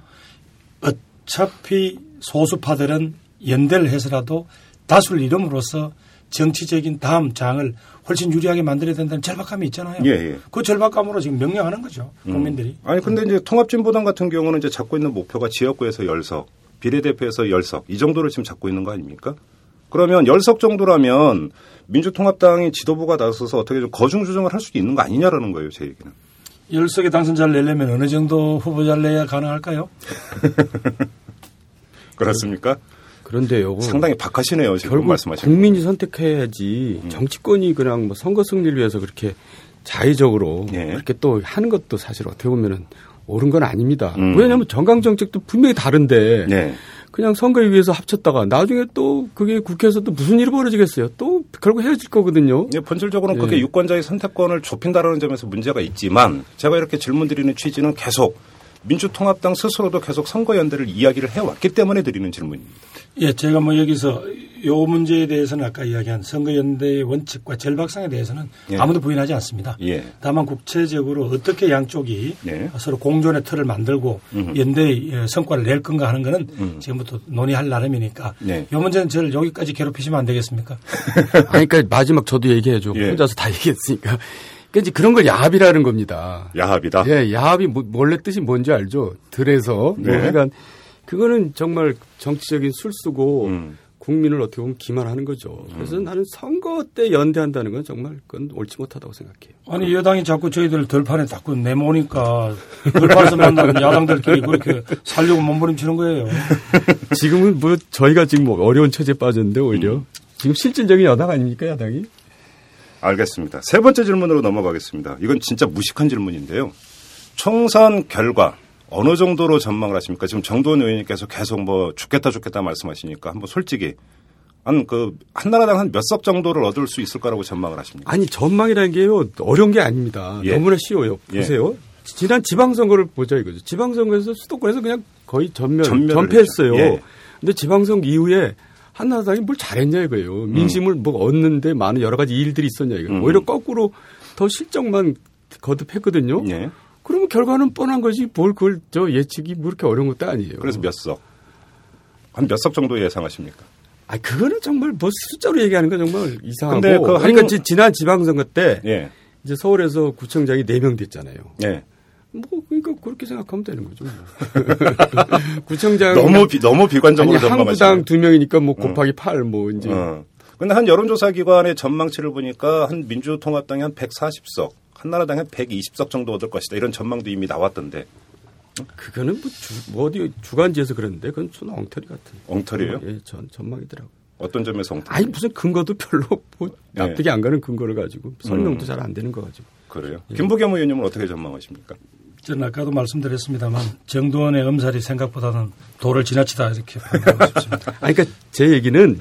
어차피 소수파들은 연대를 해서라도 다수를 이름으로써 정치적인 다음 장을 훨씬 유리하게 만들어야 된다는 절박함이 있잖아요. 예, 예. 그 절박감으로 지금 명령하는 거죠. 국민들이. 아니 근데 이제 통합진보당 같은 경우는 이제 잡고 있는 목표가 지역구에서 열석, 비례대표에서 열석 이 정도를 지금 잡고 있는 거 아닙니까? 그러면 열석 정도라면 민주통합당이 지도부가 나서서 어떻게 좀 거중 조정을 할수 있는 거 아니냐라는 거예요, 제 얘기는. 열석의 당선자를 내려면 어느 정도 후보자를 내야 가능할까요? 그렇습니까? 그런데요. 상당히 박하시네요, 지금 결국 말씀하시는. 국민이 선택해야지 정치권이 그냥 뭐 선거 승리를 위해서 그렇게 자의적으로 예. 그렇게 또 하는 것도 사실 어떻게 보면은 옳은 건 아닙니다. 음. 왜냐하면 정강 정책도 분명히 다른데 네. 그냥 선거에 위해서 합쳤다가 나중에 또 그게 국회에서 또 무슨 일이 벌어지겠어요. 또 결국 헤어질 거거든요. 예, 본질적으로는 그게 예. 유권자의 선택권을 좁힌다라는 점에서 문제가 있지만 제가 이렇게 질문 드리는 취지는 계속 민주통합당 스스로도 계속 선거연대를 이야기를 해왔기 때문에 드리는 질문입니다. 예, 제가 뭐 여기서 요 문제에 대해서는 아까 이야기한 선거연대의 원칙과 절박성에 대해서는 예. 아무도 부인하지 않습니다. 예. 다만 국체적으로 어떻게 양쪽이 네. 서로 공존의 틀을 만들고 음흠. 연대의 성과를 낼 건가 하는 거는 음. 지금부터 논의할 나름이니까 네. 이 문제는 저를 여기까지 괴롭히시면 안 되겠습니까? 아니, 그러니까 마지막 저도 얘기해줘. 예. 혼자서 다 얘기했으니까. 그러니까 이제 그런 걸 야합이라는 겁니다. 야합이다. 예, 야합이 뭐- 원래 뜻이 뭔지 알죠? 들에서. 네. 뭐 하여간 그거는 정말 정치적인 술수고 음. 국민을 어떻게 보면 기만하는 거죠. 그래서 음. 나는 선거 때 연대한다는 건 정말 그건 옳지 못하다고 생각해요. 아니 여당이 자꾸 저희들 들판에 자꾸 내모니까 들판에서 만나는 야당들끼리 그렇게 살려고 몸부림치는 거예요. 지금은 뭐 저희가 지금 뭐 어려운 처지에 빠졌는데 오히려 지금 실질적인 여당 아닙니까 야당이? 알겠습니다. 세 번째 질문으로 넘어가겠습니다. 이건 진짜 무식한 질문인데요. 총선 결과 어느 정도로 전망을 하십니까? 지금 정도원 의원님께서 계속 뭐 죽겠다 죽겠다 말씀하시니까 한번 솔직히 한 그 한나라당 한 몇 석 정도를 얻을 수 있을 거라고 전망을 하십니까? 아니 전망이라는 게요 어려운 게 아닙니다. 예. 너무나 쉬워요. 예. 보세요. 지난 지방선거를 보자 이거죠. 지방선거에서 수도권에서 그냥 거의 전면 전패했어요. 예. 근데 지방선거 이후에 한나라당이 뭘 잘했냐 이거예요. 민심을 뭐 얻는데 많은 여러 가지 일들이 있었냐 이거. 음. 오히려 거꾸로 더 실적만 거듭했거든요. 예. 그러면 결과는 뻔한 거지. 뭘 그걸 저 예측이 뭐 그렇게 어려운 것도 아니에요. 그래서 몇 석? 한 몇 석 정도 예상하십니까? 아 그거는 정말 뭐 숫자로 얘기하는 건 정말 이상하고. 근데 그 그러니까 한- 지난 지방선거 때 예. 이제 서울에서 구청장이 4명 됐잖아요. 예. 뭐 그렇게 생각하면 되는 거죠. 뭐. 구청장 너무 비, 너무 비관적으로 아니 한 구당 전망하시네요. 두 명이니까 뭐 곱하기 8뭐 이제 어. 근데 한 여론조사 기관의 전망치를 보니까 한 민주통합당이 한 140석, 한나라당이 한 120석 정도 얻을 것이다. 이런 전망도 이미 나왔던데. 그거는 뭐, 주, 뭐 어디 주간지에서 그랬는데 그건 저는 엉터리 같은. 엉터리예요? 예, 전 전망이더라고. 요 어떤 점에서 엉터리? 아니 무슨 근거도 별로 뭐 네. 납득이 안 가는 근거를 가지고 설명도 음. 잘안 되는 거 가지고. 그래요. 예. 김부겸 의원님은 어떻게 전망하십니까? 저는 아까도 말씀드렸습니다만 정두원의 엄살이 생각보다는 도를 지나치다 이렇게 판단하고 싶습니다. 아니 그러니까 제 얘기는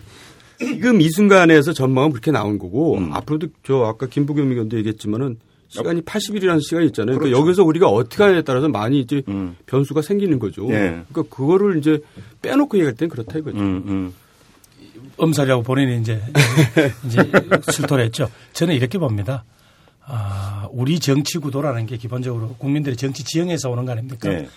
지금 이 순간에서 전망은 그렇게 나온 거고 음. 앞으로도 저 아까 김부겸 의원도 얘기했지만은 시간이 80일이라는 시간이 있잖아요. 그러니까 그렇죠. 여기서 우리가 어떻게 하냐에 따라서 많이 이제 음. 변수가 생기는 거죠. 예. 그러니까 그거를 이제 빼놓고 얘기할 때는 그렇다 이거죠. 음, 음. 엄살이라고 본인이 이제 이제 출토를 했죠. 저는 이렇게 봅니다. 아, 우리 정치 구도라는 게 기본적으로 국민들의 정치 지형에서 오는 거 아닙니까? 네.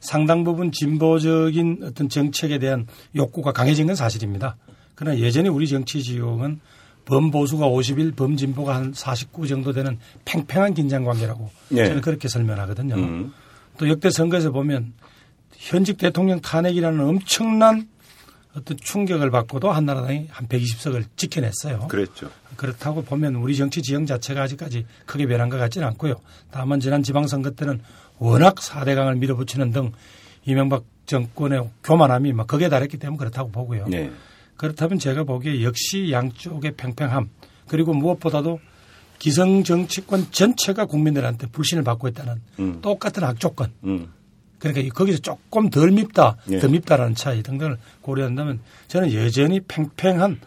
상당 부분 진보적인 어떤 정책에 대한 욕구가 강해진 건 사실입니다. 그러나 예전에 우리 정치 지형은 범보수가 51, 범진보가 한 49 정도 되는 팽팽한 긴장 관계라고 네. 저는 그렇게 설명하거든요. 음. 또 역대 선거에서 보면 현직 대통령 탄핵이라는 엄청난 어떤 충격을 받고도 한나라당이 한 120석을 지켜냈어요. 그랬죠. 그렇다고 보면 우리 정치 지형 자체가 아직까지 크게 변한 것 같지는 않고요. 다만 지난 지방선거 때는 워낙 4대강을 밀어붙이는 등 이명박 정권의 교만함이 막 극에 달했기 때문에 그렇다고 보고요. 네. 그렇다면 제가 보기에 역시 양쪽의 팽팽함 그리고 무엇보다도 기성 정치권 전체가 국민들한테 불신을 받고 있다는 음. 똑같은 악조건 음. 그러니까 거기서 조금 덜 밉다, 예. 더 밉다라는 차이 등등을 고려한다면 저는 여전히 팽팽한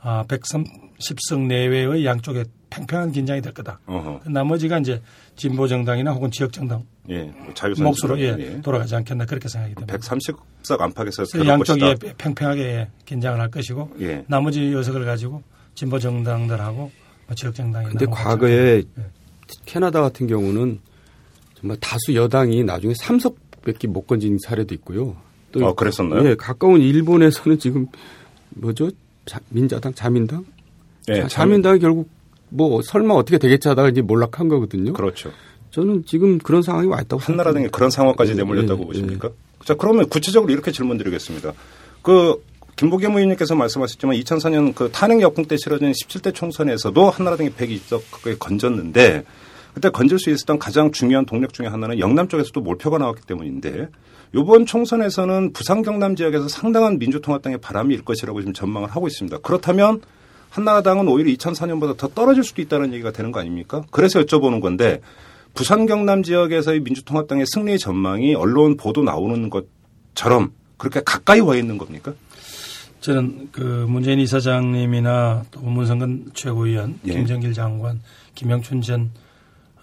아, 130석 내외의 양쪽에 팽팽한 긴장이 될 거다. 어허. 나머지가 이제 진보 정당이나 혹은 지역 정당 예. 몫으로 예, 돌아가지 않겠나 그렇게 생각이 됩니다. 130석 안팎에서 양쪽이 것이다. 팽팽하게 긴장을 할 것이고 예. 나머지 요석을 가지고 진보 정당들하고 뭐 지역 정당이 근데 과거에 예. 캐나다 같은 경우는 정말 다수 여당이 나중에 3석 밖에 못 건진 사례도 있고요. 또 어, 그랬었나요? 예, 가까운 일본에서는 지금 뭐죠? 자, 민자당, 자민당? 예. 자, 자민당이 결국 뭐 설마 어떻게 되겠지 하다가 이제 몰락한 거거든요. 그렇죠. 저는 지금 그런 상황이 와 있다고 한나라당이 생각합니다. 그런 상황까지 예, 내몰렸다고 예, 보십니까? 자, 그러면 구체적으로 이렇게 질문드리겠습니다. 그 김보겸 의원님께서 말씀하셨지만 2004년 그 탄핵 역풍 때 치러진 17대 총선에서도 한나라당이 120석 가까이 건졌는데 그때 건질 수 있었던 가장 중요한 동력 중에 하나는 영남 쪽에서도 몰표가 나왔기 때문인데 이번 총선에서는 부산 경남 지역에서 상당한 민주통합당의 바람이 일 것이라고 지금 전망을 하고 있습니다. 그렇다면 한나라당은 오히려 2004년보다 더 떨어질 수도 있다는 얘기가 되는 거 아닙니까? 그래서 여쭤보는 건데 부산 경남 지역에서의 민주통합당의 승리 전망이 언론 보도 나오는 것처럼 그렇게 가까이 와 있는 겁니까? 저는 그 문재인 이사장님이나 또 문성근 최고위원, 예. 김정길 장관, 김영춘 전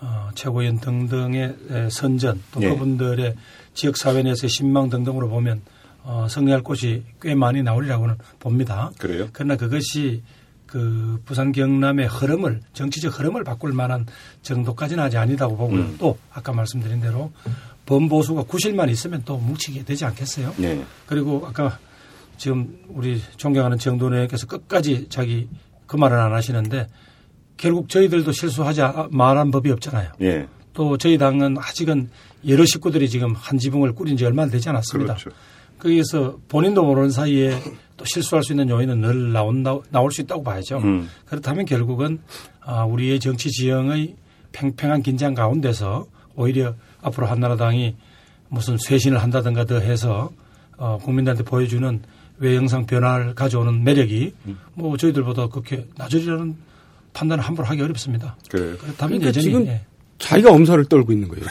어, 최고위원 등등의 에, 선전 또 예. 그분들의 지역사회 내에서의 신망 등등으로 보면 어, 승리할 곳이 꽤 많이 나오리라고는 봅니다. 그래요? 그러나 그것이 그 부산 경남의 흐름을 정치적 흐름을 바꿀 만한 정도까지는 아직 아니다고 보고요. 음. 또 아까 말씀드린 대로 범보수가 90만 있으면 또 뭉치게 되지 않겠어요? 네. 그리고 아까 지금 우리 존경하는 정돈 의원께서 끝까지 자기 그 말은 안 하시는데 결국 저희들도 실수하지 아- 말한 법이 없잖아요. 예. 또 저희 당은 아직은 여러 식구들이 지금 한 지붕을 꾸린 지 얼마 되지 않았습니다. 그렇죠. 거기에서 본인도 모르는 사이에 또 실수할 수 있는 요인은 늘 나온다, 나올 수 있다고 봐야죠. 음. 그렇다면 결국은 아, 우리의 정치 지형의 팽팽한 긴장 가운데서 오히려 앞으로 한나라당이 무슨 쇄신을 한다든가 더 해서 어, 국민들한테 보여주는 외형상 변화를 가져오는 매력이 음. 뭐 저희들보다 그렇게 낮으리라는 판단을 함부로 하기 어렵습니다. 그래요. 그렇다면 그러니까 여전히 지금 예. 자기가 엄살을 떨고 있는 거예요.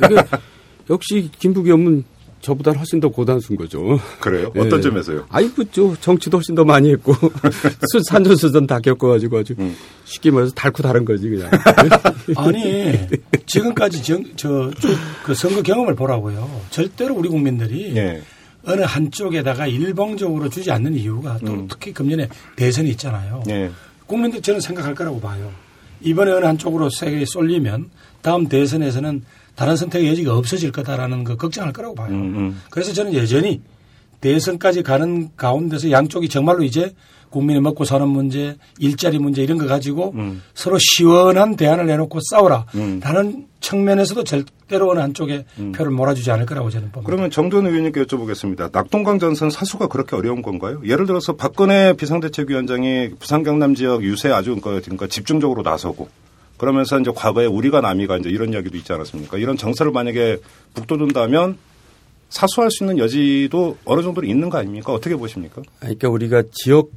지금. 역시 김부겸 은 저보다 훨씬 더 고단수인 거죠. 그래요? 예. 어떤 점에서요? 아이고, 저 정치도 훨씬 더 많이 했고 수- 산전수전 다 겪어가지고 아주 음. 쉽게 말해서 닳고 다른 거지 그냥. 아니 지금까지 정, 저, 쭉그 선거 경험을 보라고요. 절대로 우리 국민들이 예. 어느 한쪽에다가 일방적으로 주지 않는 이유가 또 음. 특히 금년에 대선이 있잖아요. 예. 국민들 저는 생각할 거라고 봐요. 이번에 어느 한쪽으로 세게 쏠리면 다음 대선에서는 다른 선택의 여지가 없어질 거다라는 거 걱정할 거라고 봐요. 음, 음. 그래서 저는 여전히 대선까지 가는 가운데서 양쪽이 정말로 이제 국민의 먹고 사는 문제, 일자리 문제 이런 거 가지고 음. 서로 시원한 대안을 내놓고 싸우라. 음. 라는 측면에서도 절대로 어느 한쪽에 표를 몰아주지 않을 거라고 저는 봅니다. 그러면 정돈 의원님께 여쭤보겠습니다. 낙동강 전선 사수가 그렇게 어려운 건가요? 예를 들어서 박근혜 비상대책위원장이 부산 경남 지역 유세 아주 그러니까 그러니까 집중적으로 나서고 그러면서 이제 과거에 우리가 남이가 이제 이런 이야기도 있지 않았습니까? 이런 정서를 만약에 북돋운다면 사수할 수 있는 여지도 어느 정도 있는 거 아닙니까? 어떻게 보십니까? 그러니까 우리가 지역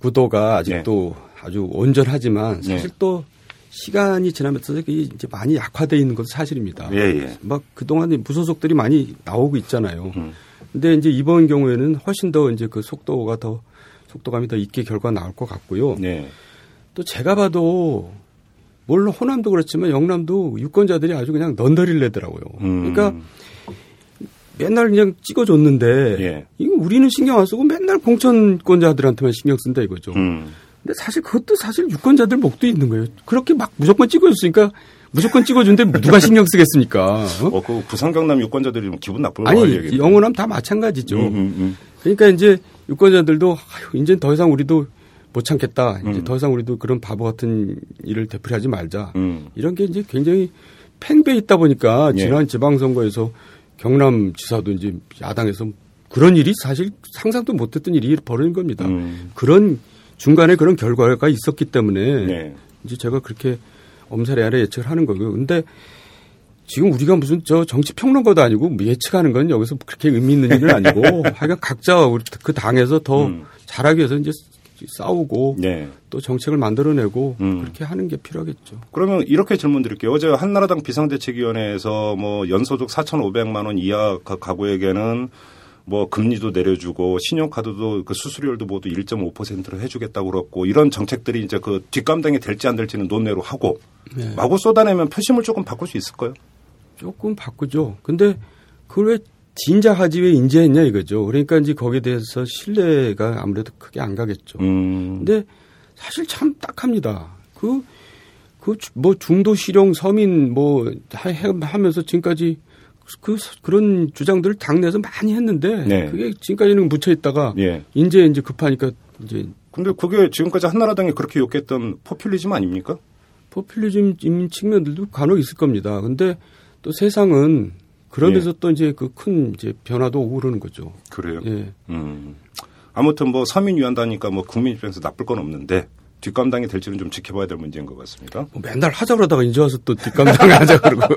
구도가 아직도 아주 온전하지만 사실 네. 또 시간이 지나면서 이제 많이 약화돼 있는 것도 사실입니다. 예, 예. 막 그동안 무소속들이 많이 나오고 있잖아요. 음. 근데 이제 이번 경우에는 훨씬 더 이제 그 속도가 더 속도감이 더 있게 결과 나올 것 같고요. 네. 또 제가 봐도 물론 호남도 그렇지만 영남도 유권자들이 아주 그냥 넌더리를 내더라고요. 음. 그러니까 맨날 그냥 찍어줬는데 예. 이거 우리는 신경 안 쓰고 맨날 공천권자들한테만 신경 쓴다 이거죠. 음. 근데 사실 그것도 사실 유권자들 목도 있는 거예요. 그렇게 막 무조건 찍어줬으니까 무조건 찍어준데 누가 신경 쓰겠습니까? 어? 어, 그 부산 경남 유권자들이 좀 기분 나쁠 거 아니. 영원하면 다 마찬가지죠. 음, 음, 음. 그러니까 이제 유권자들도 아유, 이제 더 이상 우리도 못 참겠다. 이제 음. 더 이상 우리도 그런 바보 같은 일을 되풀이하지 말자. 음. 이런 게 이제 굉장히 팽배해 있다 보니까 예. 지난 지방선거에서 경남 지사도 이제 야당에서 그런 일이 사실 상상도 못했던 일이 벌어진 겁니다. 음. 그런 중간에 그런 결과가 있었기 때문에 네. 이제 제가 그렇게 엄살에 아래 예측을 하는 거고요. 근데 지금 우리가 무슨 저 정치 평론가도 아니고 뭐 예측하는 건 여기서 그렇게 의미 있는 일은 아니고 하여간 각자 우리 그 당에서 더 음. 잘하기 위해서 이제 싸우고 네. 또 정책을 만들어내고 음. 그렇게 하는 게 필요하겠죠. 그러면 이렇게 질문 드릴게요. 어제 한나라당 비상대책위원회에서 뭐 연소득 4,500만 원 이하 가- 가구에게는 뭐 금리도 내려주고 신용카드도 그 수수료율도 모두 1.5%로 해주겠다고 그랬고 이런 정책들이 이제 그 뒷감당이 될지 안 될지는 논외로 하고 네. 마구 쏟아내면 표심을 조금 바꿀 수 있을까요? 조금 바꾸죠. 근데 그걸 왜 진작 하지 왜 인지했냐 이거죠. 그러니까 이제 거기에 대해서 신뢰가 아무래도 크게 안 가겠죠. 음. 근데 사실 참 딱합니다. 그, 그, 뭐 중도 실용 서민 뭐 하- 하면서 지금까지 그, 그런 주장들을 당내에서 많이 했는데 네. 그게 지금까지는 묻혀 있다가 예. 이제 이제 급하니까 이제 근데 그게 지금까지 한나라당이 그렇게 욕했던 포퓰리즘 아닙니까? 포퓰리즘인 측면들도 간혹 있을 겁니다. 근데 또 세상은 그러면서 또 이제 그 큰 이제 변화도 오고 그러는 거죠. 그래요. 예. 음. 아무튼 뭐 서민 위한다니까 뭐 국민 입장에서 나쁠 건 없는데 뒷감당이 될지는 좀 지켜봐야 될 문제인 것 같습니다. 뭐 맨날 하자 그러다가 이제 와서 또 뒷감당 하자 그러고.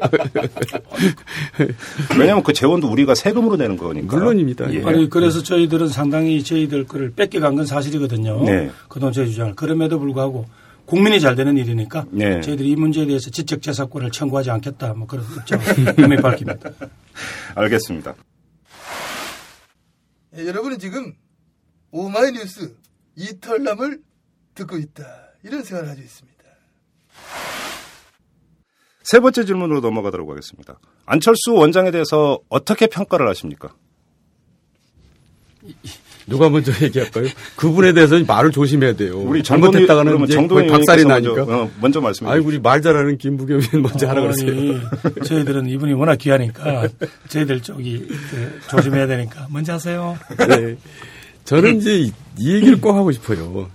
왜냐하면 그 재원도 우리가 세금으로 내는 거니까. 물론입니다. 예. 아니 그래서 저희들은 상당히 저희들 거를 뺏겨간 건 사실이거든요. 네. 그동안 저희 주장을 그럼에도 불구하고 국민이 잘 되는 일이니까 네. 저희들이 이 문제에 대해서 지적재산권을 청구하지 않겠다 뭐 그런 입장을 분명히 밝힙니다. 알겠습니다. 예, 여러분은 지금 오마이뉴스 이털남을 듣고 있다 이런 생각을 가지고 있습니다. 세 번째 질문으로 넘어가도록 하겠습니다. 안철수 원장에 대해서 어떻게 평가를 하십니까? 누가 먼저 얘기할까요? 그분에 대해서 말을 조심해야 돼요. 우리 잘못했다가는 거의 박살이 나니까. 먼저, 어, 먼저 말씀해 아이고 우리 말 잘하는 김부겸이 먼저 하라 그랬어요. 아니, 저희들은 이분이 워낙 귀하니까 저희들 쪽이 그 조심해야 되니까 먼저 하세요. 네. 저는 이제 이- 이 얘기를 꼭 하고 싶어요.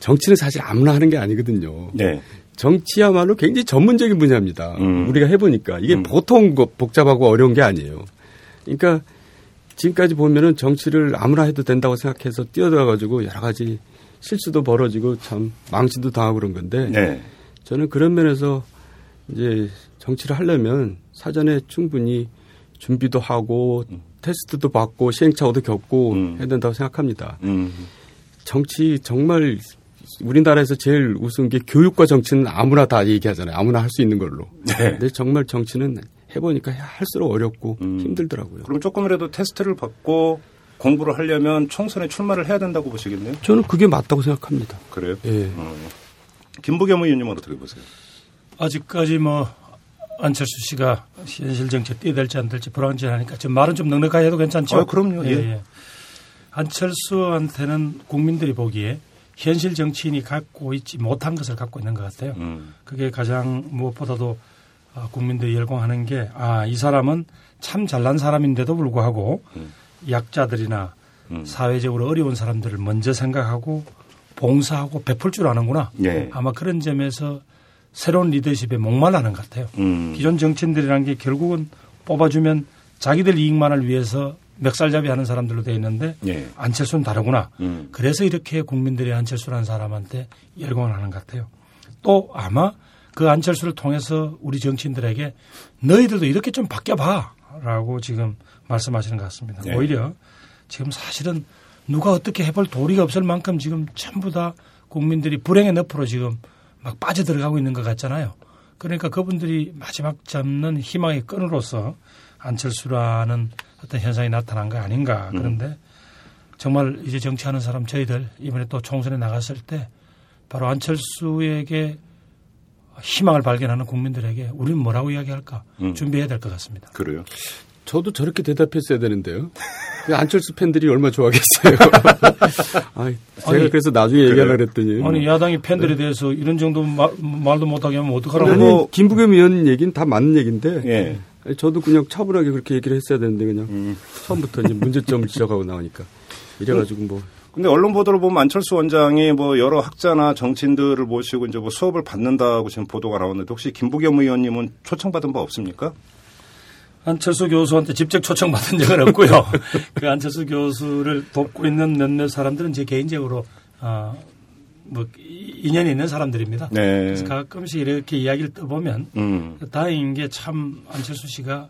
정치는 사실 아무나 하는 게 아니거든요. 네. 정치야말로 굉장히 전문적인 분야입니다. 음. 우리가 해보니까 이게 음. 보통 거- 복잡하고 어려운 게 아니에요. 그러니까 지금까지 보면은 정치를 아무나 해도 된다고 생각해서 뛰어들어가지고 여러 가지 실수도 벌어지고 참 망신도 당하고 그런 건데 네. 저는 그런 면에서 이제 정치를 하려면 사전에 충분히 준비도 하고 테스트도 받고 시행착오도 겪고 음. 해야 된다고 생각합니다. 음. 정치 정말 우리나라에서 제일 우스운 게 교육과 정치는 아무나 다 얘기하잖아요. 아무나 할 수 있는 걸로. 네. 근데 정말 정치는 해보니까 할수록 어렵고 음. 힘들더라고요. 그럼 조금이라도 테스트를 받고 공부를 하려면 총선에 출마를 해야 된다고 보시겠네요. 저는 그게 맞다고 생각합니다. 그래요? 예. 음. 김부겸 의원님은 어떻게 보세요? 아직까지 뭐 안철수 씨가 현실 정치에 뛰어들지 안 될지 불안전하니까 좀 말은 좀 넉넉하게 해도 괜찮죠? 아, 그럼요. 예. 안철수한테는 국민들이 보기에 현실 정치인이 갖고 있지 못한 것을 갖고 있는 것 같아요. 음. 그게 가장 무엇보다도 아, 국민들이 열광하는 게, 아, 이 사람은 참 잘난 사람인데도 불구하고 음. 약자들이나 음. 사회적으로 어려운 사람들을 먼저 생각하고 봉사하고 베풀 줄 아는구나. 예. 아마 그런 점에서 새로운 리더십에 목말라는 것 같아요. 음. 기존 정치인들이라는 게 결국은 뽑아주면 자기들 이익만을 위해서 멱살잡이 하는 사람들로 돼 있는데 예. 안철수는 다르구나. 음. 그래서 이렇게 국민들이 안철수라는 사람한테 열광을 하는 것 같아요. 또 아마 그 안철수를 통해서 우리 정치인들에게 너희들도 이렇게 좀 바뀌어봐 라고 지금 말씀하시는 것 같습니다. 네. 오히려 지금 사실은 누가 어떻게 해볼 도리가 없을 만큼 지금 전부 다 국민들이 불행의 늪으로 지금 막 빠져들어가고 있는 것 같잖아요. 그러니까 그분들이 마지막 잡는 희망의 끈으로서 안철수라는 어떤 현상이 나타난 거 아닌가. 그런데 정말 이제 정치하는 사람 저희들 이번에 또 총선에 나갔을 때 바로 안철수에게 희망을 발견하는 국민들에게 우리는 뭐라고 이야기할까 음. 준비해야 될 것 같습니다. 그래요. 저도 저렇게 대답했어야 되는데요. 그 안철수 팬들이 얼마나 좋아하겠어요. 아, 제가 아니, 그래서 나중에 얘기하려고 그랬더니. 아니 야당이 팬들에 대해서 이런 정도 말, 말도 못하게 하면 어떡하라고. 아니, 뭐- 김부겸 의원 얘기는 다 맞는 얘기인데. 예. 아니, 저도 그냥 차분하게 그렇게 얘기를 했어야 되는데 그냥 음. 처음부터 이제 문제점을 지적하고 나오니까. 이래가지고 뭐. 근데 언론 보도를 보면 안철수 원장이 뭐 여러 학자나 정치인들을 모시고 이제 뭐 수업을 받는다고 지금 보도가 나오는데 혹시 김부겸 의원님은 초청받은 바 없습니까? 안철수 교수한테 직접 초청받은 적은 없고요. 그 안철수 교수를 돕고 있는 몇몇 사람들은 제 개인적으로 아, 뭐 이- 인연이 있는 사람들입니다. 네. 그래서 가끔씩 이렇게 이야기를 떠보면 음. 다행인 게 참 안철수 씨가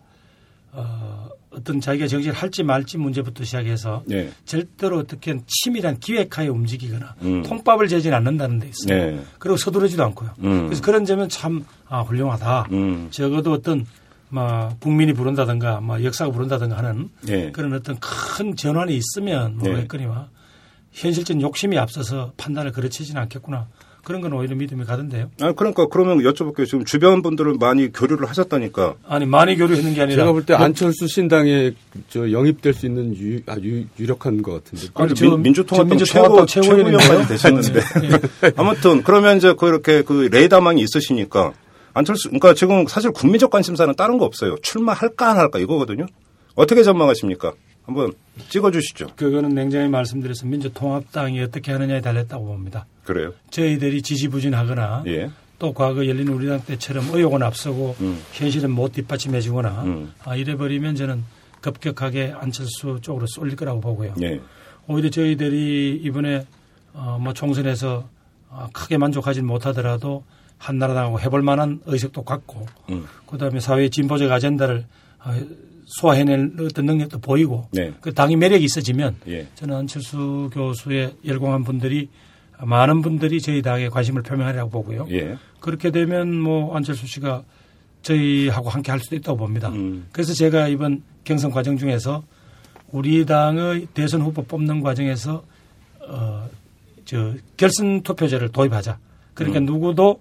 어, 어떤 자기가 정치를 할지 말지 문제부터 시작해서 네. 절대로 어떻게 치밀한 기획하에 움직이거나 음. 통밥을 재진 않는다는 데 있어요. 네. 그리고 서두르지도 않고요. 음. 그래서 그런 점은 참 아, 훌륭하다. 음. 적어도 어떤 뭐 국민이 부른다든가 뭐 역사가 부른다든가 하는 네. 그런 어떤 큰 전환이 있으면 모르겠거니와 현실적 욕심이 앞서서 판단을 그르치지는 않겠구나. 그런 건 오히려 믿음이 가던데요. 아 그러니까 그러면 여쭤볼게요. 지금 주변 분들은 많이 교류를 하셨다니까. 아니 많이 교류했는 게 아니라 제가 볼때뭐 안철수 신당에 저 영입될 수 있는 유, 아, 유, 유력한 것 같은데. 아니, 민- 저- 민주통합당 저 최고 민주통합당 최고위원인가요? 최고위원까지 되셨는데 네. 아무튼 그러면 이제 그렇게 그 레이더망이 있으시니까 안철수 그러니까 지금 사실 국민적 관심사는 다른 거 없어요. 출마할까 안 할까 이거거든요. 어떻게 전망하십니까? 한번 찍어주시죠. 그거는 냉정히 말씀드려서 민주통합당이 어떻게 하느냐에 달렸다고 봅니다. 그래요. 저희들이 지지부진하거나 예. 또 과거 열린 우리당 때처럼 의혹은 앞서고 음. 현실은 못 뒷받침해주거나 음. 아, 이래버리면 저는 급격하게 안철수 쪽으로 쏠릴 거라고 보고요. 예. 오히려 저희들이 이번에 어, 뭐 총선에서 어, 크게 만족하지 못하더라도 한나라당하고 해볼 만한 의식도 갖고 음. 그다음에 사회 진보적 아젠다를 어, 소화해낼 어떤 능력도 보이고 네. 그 당이 매력이 있어지면 예. 저는 안철수 교수의 열광한 분들이 많은 분들이 저희 당에 관심을 표명하리라고 보고요. 예. 그렇게 되면 뭐 안철수 씨가 저희하고 함께 할 수도 있다고 봅니다. 음. 그래서 제가 이번 경선 과정 중에서 우리 당의 대선 후보 뽑는 과정에서 어, 저 결선 투표제를 도입하자. 그러니까 음. 누구도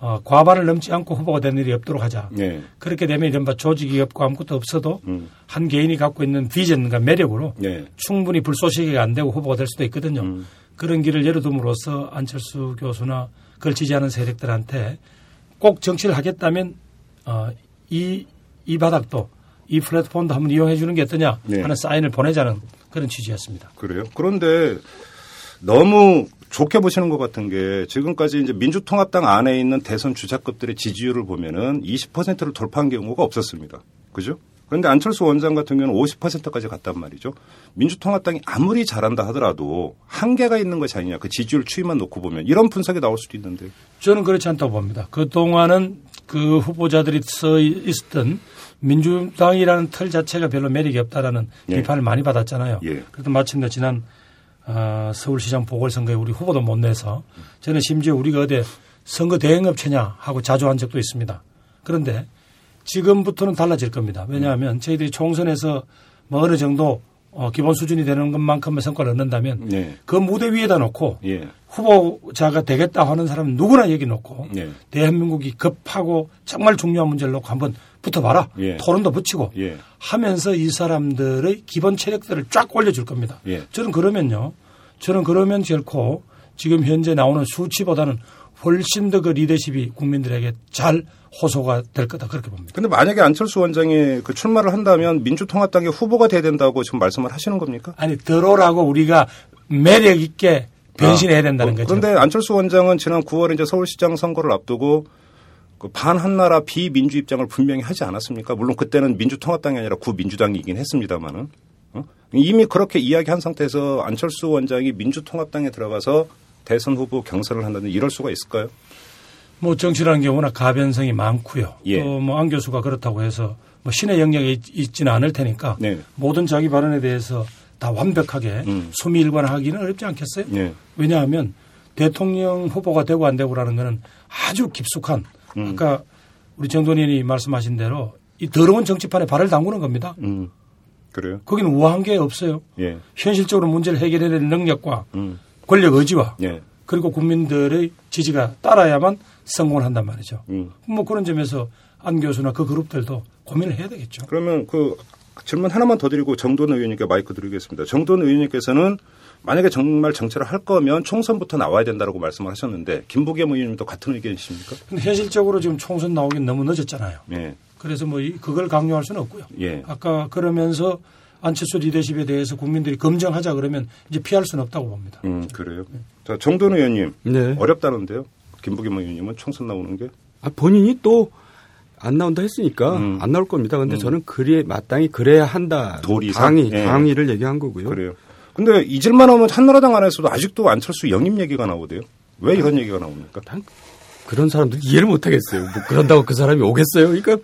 어, 과반을 넘지 않고 후보가 되는 일이 없도록 하자. 예. 그렇게 되면 이른바 조직이 없고 아무것도 없어도 음. 한 개인이 갖고 있는 비전과 매력으로 예. 충분히 불쏘시개가 안 되고 후보가 될 수도 있거든요. 음. 그런 길을 열어둠으로써 안철수 교수나 그걸 지지하는 세력들한테 꼭 정치를 하겠다면 어, 이, 이 바닥도 이 플랫폼도 한번 이용해 주는 게 어떠냐 네. 하는 사인을 보내자는 그런 취지였습니다. 그래요. 그런데 너무 좋게 보시는 것 같은 게 지금까지 이제 민주통합당 안에 있는 대선 주자급들의 지지율을 보면은 20%를 돌파한 경우가 없었습니다. 그죠? 그런데 안철수 원장 같은 경우는 50%까지 갔단 말이죠. 민주통합당이 아무리 잘한다 하더라도 한계가 있는 것이 아니냐. 그 지지율 추이만 놓고 보면 이런 분석이 나올 수도 있는데. 저는 그렇지 않다고 봅니다. 그동안은 그 후보자들이 서 있었던 민주당이라는 틀 자체가 별로 매력이 없다라는 예. 비판을 많이 받았잖아요. 예. 그래도 마침내 지난 어, 서울시장 보궐선거에 우리 후보도 못 내서 저는 심지어 우리가 어디 선거 대행업체냐 하고 자조한 적도 있습니다. 그런데 지금부터는 달라질 겁니다. 왜냐하면 저희들이 총선에서 뭐 어느 정도 어, 기본 수준이 되는 것만큼의 성과를 얻는다면 예. 그 무대 위에다 놓고 예. 후보자가 되겠다 하는 사람은 누구나 여기 놓고 예. 대한민국이 급하고 정말 중요한 문제를 놓고 한번 붙어봐라. 예. 토론도 붙이고 예. 하면서 이 사람들의 기본 체력들을 쫙 올려줄 겁니다. 예. 저는 그러면요. 저는 그러면 결코 지금 현재 나오는 수치보다는 훨씬 더 그 리더십이 국민들에게 잘 호소가 될 거다 그렇게 봅니다. 근데 만약에 안철수 원장이 그 출마를 한다면 민주통합당의 후보가 돼야 된다고 지금 말씀을 하시는 겁니까? 아니 들어오라고 우리가 매력 있게 변신해야 된다는 어, 거죠. 그런데 안철수 원장은 지난 9월 이제 서울시장 선거를 앞두고 그 반한나라 비민주 입장을 분명히 하지 않았습니까? 물론 그때는 민주통합당이 아니라 구민주당이긴 했습니다만은 어? 이미 그렇게 이야기한 상태에서 안철수 원장이 민주통합당에 들어가서 대선 후보 경선을 한다는 이럴 수가 있을까요? 뭐 정치라는 게 워낙 가변성이 많고요. 예. 또뭐안 교수가 그렇다고 해서 뭐 신의 영역에 있, 있지는 않을 테니까 네. 모든 자기 발언에 대해서 다 완벽하게 음. 수미일관하기는 어렵지 않겠어요? 예. 왜냐하면 대통령 후보가 되고 안 되고라는 거는 아주 깊숙한 음. 아까 우리 정돈현이 말씀하신 대로 이 더러운 정치판에 발을 담그는 겁니다. 음. 그래요? 거기는 우아한 게 없어요. 예. 현실적으로 문제를 해결해낼 능력과 음. 권력 의지와 예. 그리고 국민들의 지지가 따라야만 성공을 한단 말이죠. 음. 뭐 그런 점에서 안 교수나 그 그룹들도 고민을 해야 되겠죠. 그러면 그 질문 하나만 더 드리고 정돈 의원님께 마이크 드리겠습니다. 정돈 의원님께서는 만약에 정말 정치를 할 거면 총선부터 나와야 된다고 말씀을 하셨는데 김부겸 의원님도 같은 의견이십니까? 근데 현실적으로 지금 총선 나오긴 너무 늦었잖아요. 예. 그래서 뭐 이- 그걸 강요할 수는 없고요. 예. 아까 그러면서 안철수 리더십에 대해서 국민들이 검증하자 그러면 이제 피할 수는 없다고 봅니다. 음, 그래요. 자, 정돈 의원님. 네. 어렵다는데요. 김부겸 의원님은 총선 나오는 게? 아, 본인이 또 안 나온다 했으니까 음. 안 나올 겁니다. 근데 음. 저는 그래 마땅히 그래야 한다. 도리상? 당이 예. 당의를 얘기한 거고요. 그래요. 근데 잊을만 하면 한나라당 안에서도 아직도 안철수 영입 얘기가 나오대요. 왜 이런 얘기가 나옵니까? 그런 사람들 이해를 못 하겠어요. 뭐 그런다고 그 사람이 오겠어요? 그러니까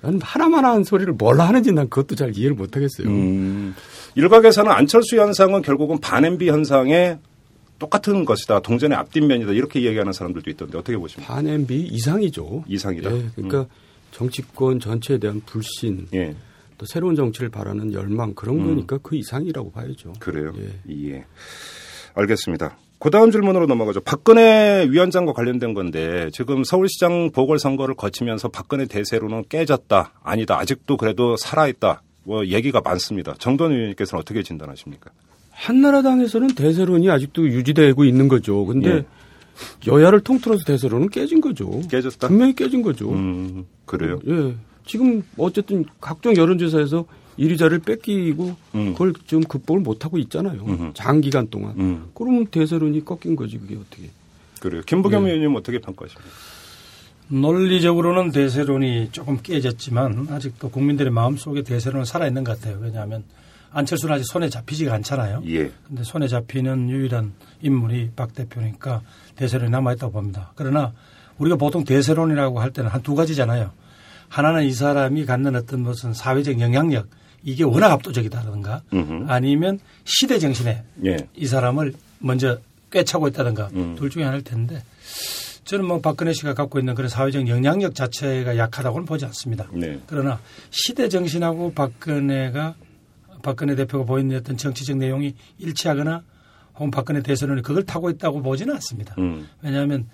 난 하나만 하는 소리를 뭘 하는지 난 그것도 잘 이해를 못 하겠어요. 음, 일각에서는 안철수 현상은 결국은 반엠비 현상의 똑같은 것이다. 동전의 앞뒷면이다. 이렇게 이야기하는 사람들도 있던데 어떻게 보십니까? 반 MB 이상이죠. 이상이다. 예, 그러니까 정치권 전체에 대한 불신, 예, 또 새로운 정치를 바라는 열망 그런 음. 거니까 그 이상이라고 봐야죠. 그래요. 예. 예. 알겠습니다. 그 다음 질문으로 넘어가죠. 박근혜 위원장과 관련된 건데 지금 서울시장 보궐선거를 거치면서 박근혜 대세로는 깨졌다. 아니다. 아직도 그래도 살아있다. 뭐 얘기가 많습니다. 정돈 의원님께서는 어떻게 진단하십니까? 한나라당에서는 대세론이 아직도 유지되고 있는 거죠. 근데 예. 여야를 통틀어서 대세론은 깨진 거죠. 깨졌다? 분명히 깨진 거죠. 음, 그래요. 예. 지금 어쨌든 각종 여론조사에서 1위 자리를 뺏기고 음. 그걸 지금 극복을 못하고 있잖아요. 음흠. 장기간 동안. 음, 그러면 대세론이 꺾인 거지 그게 어떻게. 그래요. 김부겸 네. 의원님 어떻게 평가하십니까? 논리적으로는 대세론이 조금 깨졌지만 아직도 국민들의 마음속에 대세론은 살아있는 것 같아요. 왜냐하면 안철수는 아직 손에 잡히지가 않잖아요. 예. 근데 손에 잡히는 유일한 인물이 박 대표니까 대세론이 남아있다고 봅니다. 그러나 우리가 보통 대세론이라고 할 때는 한 두 가지잖아요. 하나는 이 사람이 갖는 어떤 무슨 사회적 영향력 이게 워낙 압도적이다든가 음흠. 아니면 시대 정신에 예. 이 사람을 먼저 꿰차고 있다든가 음. 둘 중에 하나일 텐데 저는 뭐 박근혜 씨가 갖고 있는 그런 사회적 영향력 자체가 약하다고는 보지 않습니다. 네. 그러나 시대 정신하고 박근혜가 박근혜 대표가 보이는 어떤 정치적 내용이 일치하거나 혹은 박근혜 대선론이 그걸 타고 있다고 보지는 않습니다. 음. 왜냐하면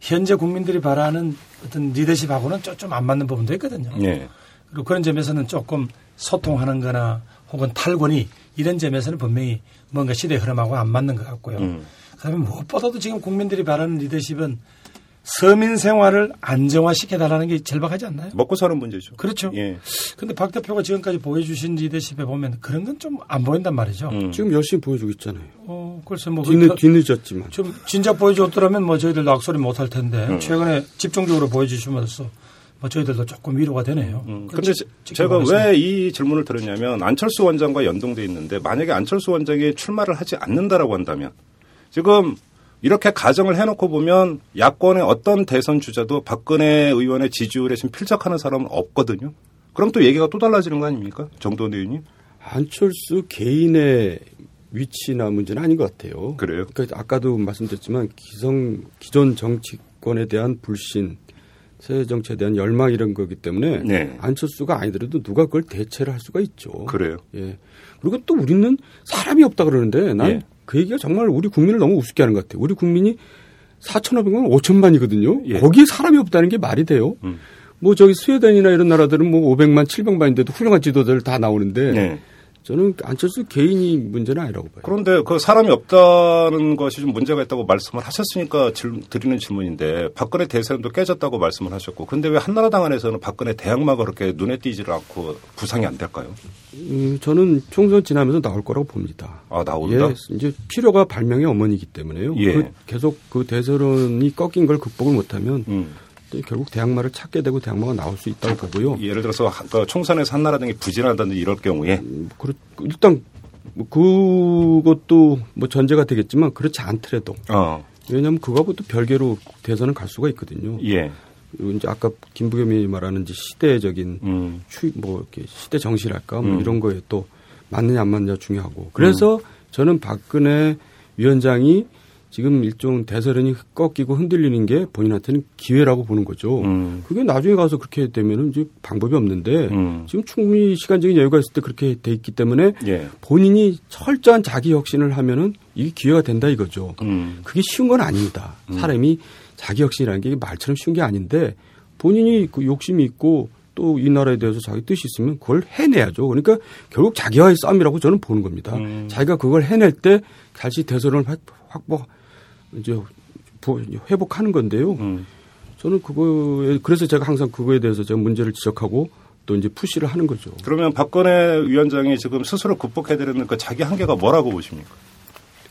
현재 국민들이 바라는 어떤 리더십하고는 좀 안 맞는 부분도 있거든요. 예. 그리고 그런 점에서는 조금 소통하는 거나 혹은 탈권이 이런 점에서는 분명히 뭔가 시대 흐름하고 안 맞는 것 같고요. 음. 그다음에 무엇보다도 지금 국민들이 바라는 리더십은 서민 생활을 안정화시켜달라는 게 절박하지 않나요? 먹고 사는 문제죠. 그렇죠. 예. 근데 박 대표가 지금까지 보여주신 리더십에 보면 그런 건 좀 안 보인단 말이죠. 음. 지금 열심히 보여주고 있잖아요. 어, 글쎄 뭐. 뒤늦, 그- 뒤늦었지만. 좀 진작 보여줬더라면 뭐 저희들도 악소리 못 할 텐데 음. 최근에 집중적으로 보여주심으로써 뭐 저희들도 조금 위로가 되네요. 음, 그 근데 제- 제가. 왜 이 질문을 드렸냐면 안철수 원장과 연동돼 있는데 만약에 안철수 원장이 출마를 하지 않는다라고 한다면 지금 이렇게 가정을 해놓고 보면 야권의 어떤 대선 주자도 박근혜 의원의 지지율에 지금 필적하는 사람은 없거든요. 그럼 또 얘기가 또 달라지는 거 아닙니까? 정도원 의원님? 안철수 개인의 위치나 문제는 아닌 것 같아요. 그래요? 그러니까 아까도 말씀드렸지만 기성 기존 정치권에 대한 불신, 새 정치에 대한 열망 이런 거기 때문에 네. 안철수가 아니더라도 누가 그걸 대체를 할 수가 있죠. 그래요. 예. 그리고 또 우리는 사람이 없다 그러는데 난 예. 그 얘기가 정말 우리 국민을 너무 우습게 하는 것 같아요. 우리 국민이 4,500만 5천만이거든요. 예. 거기에 사람이 없다는 게 말이 돼요. 음. 뭐 저기 스웨덴이나 이런 나라들은 뭐 500만, 700만인데도 훌륭한 지도자들 다 나오는데 네. 저는 안철수 개인이 문제는 아니라고 봐요. 그런데 그 사람이 없다는 것이 좀 문제가 있다고 말씀을 하셨으니까 질- 드리는 질문인데 박근혜 대선도 깨졌다고 말씀을 하셨고 근데 왜 한나라당 안에서는 박근혜 대항마가 그렇게 눈에 띄지를 않고 부상이 안 될까요? 음, 저는 총선 지나면서 나올 거라고 봅니다. 아 나온다. 예, 이제 필요가 발명의 어머니이기 때문에요. 예. 그 계속 그 대선이 꺾인 걸 극복을 못하면 음. 또 결국 대항마를 찾게 되고 대항마가 나올 수 있다고 보고요. 예를 들어서 하- 그 총선에서 한나라당이 부진하다든지 이럴 경우에 그렇- 일단 뭐 그것도 뭐 전제가 되겠지만 그렇지 않더라도 어, 왜냐하면 그거하고 또 별개로 대선은 갈 수가 있거든요. 예. 이제 아까 김부겸이 말하는 이제 시대적인 음. 추, 뭐 이렇게 시대 정신이랄까 뭐 음. 이런 거에 또 맞느냐 안 맞느냐 중요하고 그래서 저는 박근혜 위원장이 지금 일종 대선이 꺾이고 흔들리는 게 본인한테는 기회라고 보는 거죠. 음. 그게 나중에 가서 그렇게 되면은 이제 방법이 없는데 음. 지금 충분히 시간적인 여유가 있을 때 그렇게 돼 있기 때문에 예. 본인이 철저한 자기 혁신을 하면은 이게 기회가 된다 이거죠. 음. 그게 쉬운 건 아닙니다. 사람이 자기 혁신이라는 게 말처럼 쉬운 게 아닌데 본인이 그 욕심이 있고 또이 나라에 대해서 자기 뜻이 있으면 그걸 해내야죠. 그러니까 결국 자기와의 싸움이라고 저는 보는 겁니다. 음. 자기가 그걸 해낼 때 다시 대선을 확- 확보 이제 보- 회복하는 건데요. 음. 저는 그거에 그래서 제가 항상 그거에 대해서 제가 문제를 지적하고 또 이제 푸시를 하는 거죠. 그러면 박근혜 위원장이 지금 스스로 극복해야 되는 그 자기 한계가 뭐라고 보십니까?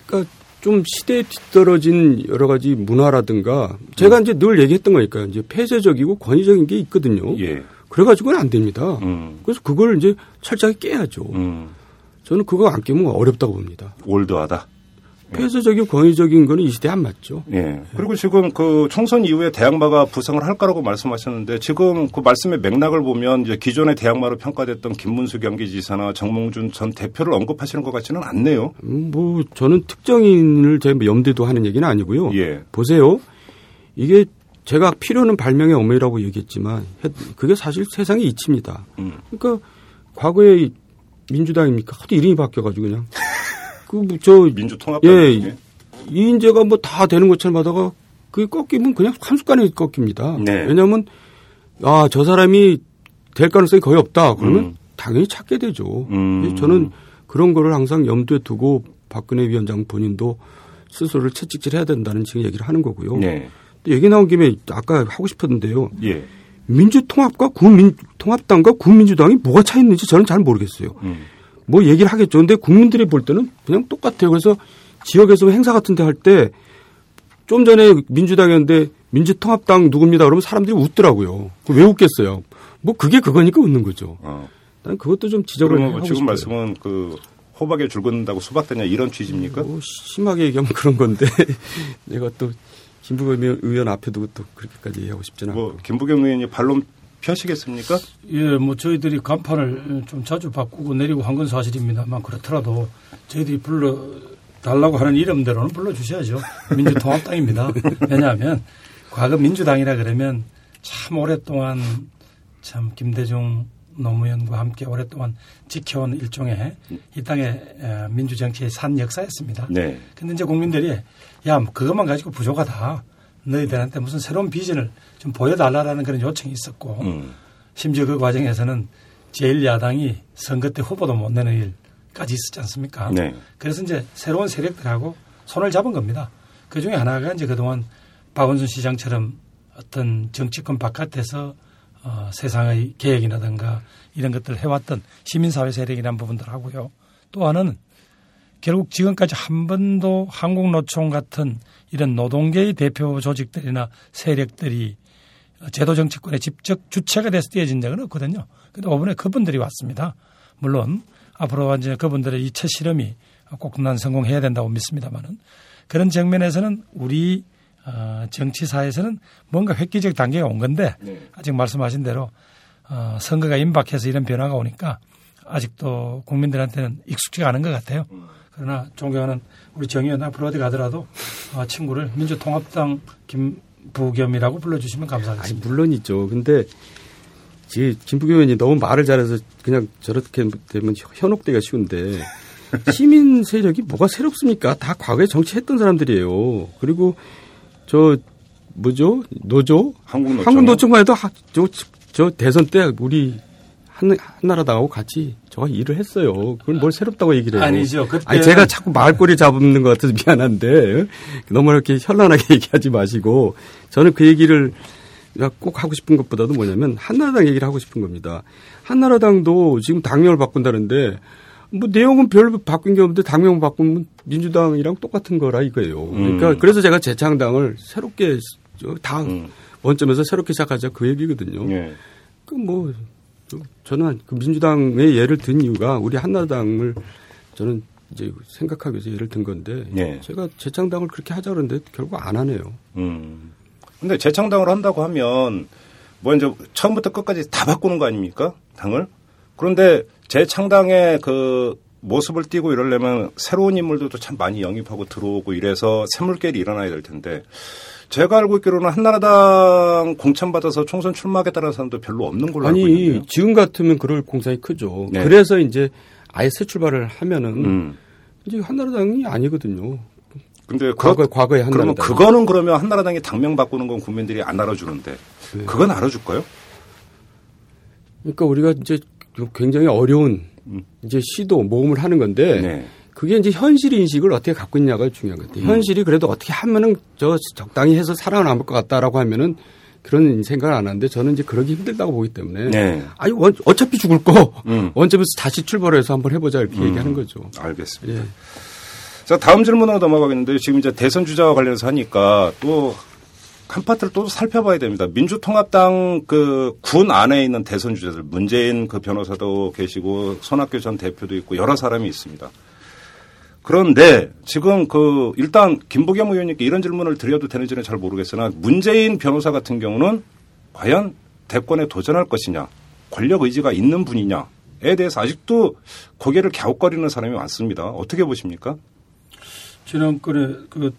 그러니까 좀 시대에 뒤떨어진 여러 가지 문화라든가 제가 이제 늘 얘기했던 거니까 이제 폐쇄적이고 권위적인 게 있거든요. 예. 그래가지고는 안 됩니다. 음. 그래서 그걸 이제 철저하게 깨야죠. 음. 저는 그거 안 깨면 어렵다고 봅니다. 올드하다. 폐쇄적이고 권위적인 거는 이 시대에 안 맞죠. 예. 그리고 지금 그 총선 이후에 대항마가 부상을 할 거라고 말씀하셨는데 지금 그 말씀의 맥락을 보면 이제 기존의 대항마로 평가됐던 김문수 경기지사나 정몽준 전 대표를 언급하시는 것 같지는 않네요. 음, 뭐 저는 특정인을 제 염두도 하는 얘기는 아니고요. 예. 보세요. 이게 제가 필요는 발명의 어머니라고 얘기했지만 해- 그게 사실 세상의 이치입니다. 음. 그러니까 과거에 민주당입니까? 하도 이름이 바뀌어가지고 그냥 그저 민주통합당 예, 중에. 이인재가 뭐 다 되는 것처럼 하다가 그게 꺾이면 그냥 한순간에 꺾입니다. 네. 왜냐하면 아 저 사람이 될 가능성이 거의 없다. 그러면 음. 당연히 찾게 되죠. 음. 저는 그런 거를 항상 염두에 두고 박근혜 위원장 본인도 스스로를 채찍질해야 된다는 지금 얘기를 하는 거고요. 네. 또 얘기 나온 김에 아까 하고 싶었는데요. 예. 민주통합과 국민 통합당과 국민주당이 뭐가 차이 있는지 저는 잘 모르겠어요. 음. 뭐 얘기를 하겠죠. 근데 국민들이 볼 때는 그냥 똑같아요. 그래서 지역에서 행사 같은 데 할 때 좀 전에 민주당이었는데 민주통합당 누굽니다. 그러면 사람들이 웃더라고요. 그왜 웃겠어요? 뭐 그게 그거니까 웃는 거죠. 어. 난 그것도 좀 지적을 하고 지금 싶어요. 말씀은 그 호박에 줄 긋는다고 수박 되냐 이런 취지입니까? 뭐 심하게 얘기하면 그런 건데 내가 또 김부겸 의원 앞에 두고 또 그렇게까지 얘기하고 싶지는 않고. 뭐 김부겸 의원이 반론 펴시겠습니까? 예, 뭐 저희들이 간판을 좀 자주 바꾸고 내리고 한 건 사실입니다만 그렇더라도 저희들이 불러 달라고 하는 이름대로는 불러주셔야죠. 민주통합당입니다. 왜냐하면 과거 민주당이라 그러면 참 오랫동안 참 김대중 노무현과 함께 오랫동안 지켜온 일종의 이 땅의 에, 민주정치의 산 역사였습니다. 네. 근데 이제 국민들이 야, 뭐 그것만 가지고 부족하다. 너희들한테 무슨 새로운 비전을 좀 보여달라라는 그런 요청이 있었고 음. 심지어 그 과정에서는 제1야당이 선거 때 후보도 못 내는 일까지 있었지 않습니까? 네. 그래서 이제 새로운 세력들하고 손을 잡은 겁니다. 그 중에 하나가 이제 그동안 박원순 시장처럼 어떤 정치권 바깥에서 어, 세상의 계획이라든가 이런 것들을 해왔던 시민사회 세력이라는 부분들 하고요. 또 하나는 결국 지금까지 한 번도 한국노총 같은 이런 노동계의 대표 조직들이나 세력들이 제도 정치권의 직접 주체가 돼서 띄어진 적은 없거든요. 근데 이번에 그분들이 왔습니다. 물론 앞으로 이제 그분들의 이 첫 실험이 꼭 난 성공해야 된다고 믿습니다만은 그런 정면에서는 우리 어, 정치사에서는 뭔가 획기적 단계가 온 건데 아직 말씀하신 대로 어, 선거가 임박해서 이런 변화가 오니까 아직도 국민들한테는 익숙지가 않은 것 같아요. 그러나 존경하는 우리 정 의원 앞으로 어디 가더라도 어, 친구를 민주통합당 김 부겸이라고 불러주시면 아니, 감사하겠습니다. 물론이죠. 근데 지 김부겸 의원이 너무 말을 잘해서 그냥 저렇게 되면 현혹되기가 쉬운데 시민 세력이 뭐가 새롭습니까? 다 과거에 정치했던 사람들이에요. 그리고 저 뭐죠? 노조? 한국노조. 한국노조만 해도 하- 저, 저 대선 때 우리 한, 한나라당하고 같이 저가 일을 했어요. 그걸 뭘 새롭다고 얘기를 해요. 아니죠. 그때 아니, 제가 자꾸 말꼬리 잡는 것 같아서 미안한데 너무 이렇게 현란하게 얘기하지 마시고 저는 그 얘기를 꼭 하고 싶은 것보다도 뭐냐면 한나라당 얘기를 하고 싶은 겁니다. 한나라당도 지금 당명을 바꾼다는데 뭐 내용은 별로 바뀐 게 없는데 당명 바꾸면 민주당이랑 똑같은 거라 이거예요. 그러니까 음. 그래서 제가 재창당을 새롭게 저다 음. 원점에서 새롭게 시작하자 그 얘기거든요. 예. 그뭐 저는 그 민주당의 예를 든 이유가 우리 한나라당을 저는 이제 생각하기 위해서 예를 든 건데 예. 제가 재창당을 그렇게 하자 그러는데 결국 안 하네요. 음. 근데 재창당을 한다고 하면 뭐 이제 처음부터 끝까지 다 바꾸는 거 아닙니까? 당을? 그런데 재창당의 그 모습을 띠고 이러려면 새로운 인물들도 참 많이 영입하고 들어오고 이래서 샘물결이 일어나야 될 텐데 제가 알고 있기로는 한나라당 공천받아서 총선 출마하겠다는 사람도 별로 없는 걸로 알고 아니 있는데요. 지금 같으면 그럴 공산이 크죠. 네. 그래서 이제 아예 새 출발을 하면은 음. 이제 한나라당이 아니거든요. 근데 과거 그, 과거에 그러면 한나라당. 그거는 그러면 한나라당이 당명 바꾸는 건 국민들이 안 알아주는데 네. 그건 알아줄까요? 그러니까 우리가 이제 굉장히 어려운 음. 이제 시도 모험을 하는 건데 네. 그게 이제 현실 인식을 어떻게 갖고 있냐가 중요한 것 같아요. 현실이 그래도 어떻게 하면은 저 적당히 해서 살아남을 것 같다라고 하면은 그런 생각을 안 하는데 저는 이제 그러기 힘들다고 보기 때문에 네. 아니 원, 어차피 죽을 거 음. 원점에서 다시 출발해서 한번 해보자 이렇게 얘기하는 거죠. 알겠습니다. 예. 자, 다음 질문으로 넘어가겠는데 지금 이제 대선 주자와 관련해서 하니까 또 한 파트를 또 살펴봐야 됩니다. 민주통합당 그 군 안에 있는 대선 주자들 문재인 그 변호사도 계시고 손학규 전 대표도 있고 여러 사람이 있습니다. 그런데 지금 그 일단 김부겸 의원님께 이런 질문을 드려도 되는지는 잘 모르겠으나 문재인 변호사 같은 경우는 과연 대권에 도전할 것이냐 권력 의지가 있는 분이냐에 대해서 아직도 고개를 갸웃거리는 사람이 많습니다. 어떻게 보십니까? 지난번에 그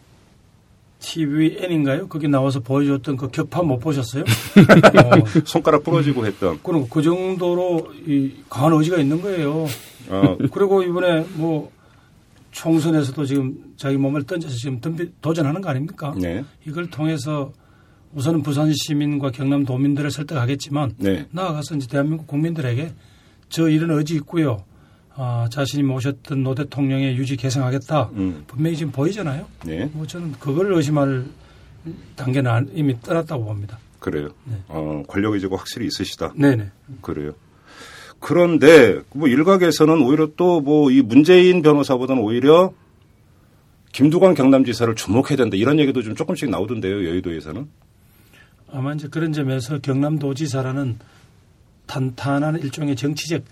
TVN인가요? 거기 나와서 보여줬던 그 격파 못 보셨어요? 어, 손가락 부러지고 했던 그럼 그 정도로 이 강한 의지가 있는 거예요. 어, 그리고 이번에 뭐 총선에서도 지금 자기 몸을 던져서 지금 도전하는 거 아닙니까? 네. 이걸 통해서 우선은 부산 시민과 경남 도민들을 설득하겠지만 네. 나아가서 이제 대한민국 국민들에게 저 이런 의지 있고요. 아, 자신이 모셨던 노 대통령의 유지 개성하겠다. 음. 분명히 지금 보이잖아요. 네. 뭐 저는 그걸 의심할 단계는 안- 이미 떠났다고 봅니다. 그래요. 어, 권력 의지가 확실히 있으시다. 네네. 그래요. 그런데 뭐 일각에서는 오히려 또 뭐 이 문재인 변호사보다는 오히려 김두관 경남지사를 주목해야 된다 이런 얘기도 좀 조금씩 나오던데요 여의도에서는. 아마 이제 그런 점에서 경남도지사라는 탄탄한 일종의 정치적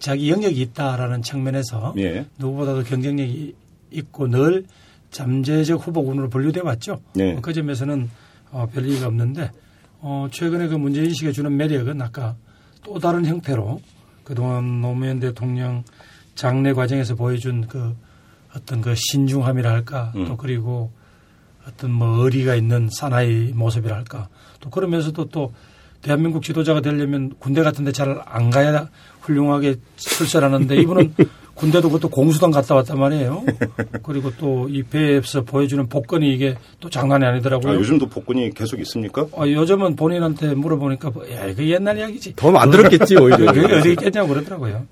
자기 영역이 있다라는 측면에서 예. 누구보다도 경쟁력이 있고 늘 잠재적 후보군으로 분류돼 왔죠. 네. 그 점에서는 어, 별 얘기가 없는데 어, 최근에 그 문재인식에 주는 매력은 아까 또 다른 형태로 그동안 노무현 대통령 장례 과정에서 보여준 그 어떤 그 신중함이랄까 음. 또 그리고 어떤 뭐 의리가 있는 사나이 모습이랄까 또 그러면서도 또 대한민국 지도자가 되려면 군대 같은 데 잘 안 가야 훌륭하게 출세하는데 이분은 군대도 그것도 공수당 갔다 왔단 말이에요. 그리고 또 이 배에서 보여주는 복권이 이게 또 장난이 아니더라고요. 아, 요즘도 복권이 계속 있습니까? 아, 요즘은 본인한테 물어보니까 야, 이거 옛날 이야기지. 더 만들었겠지 오히려. 그게 어디 있겠냐고 그러더라고요.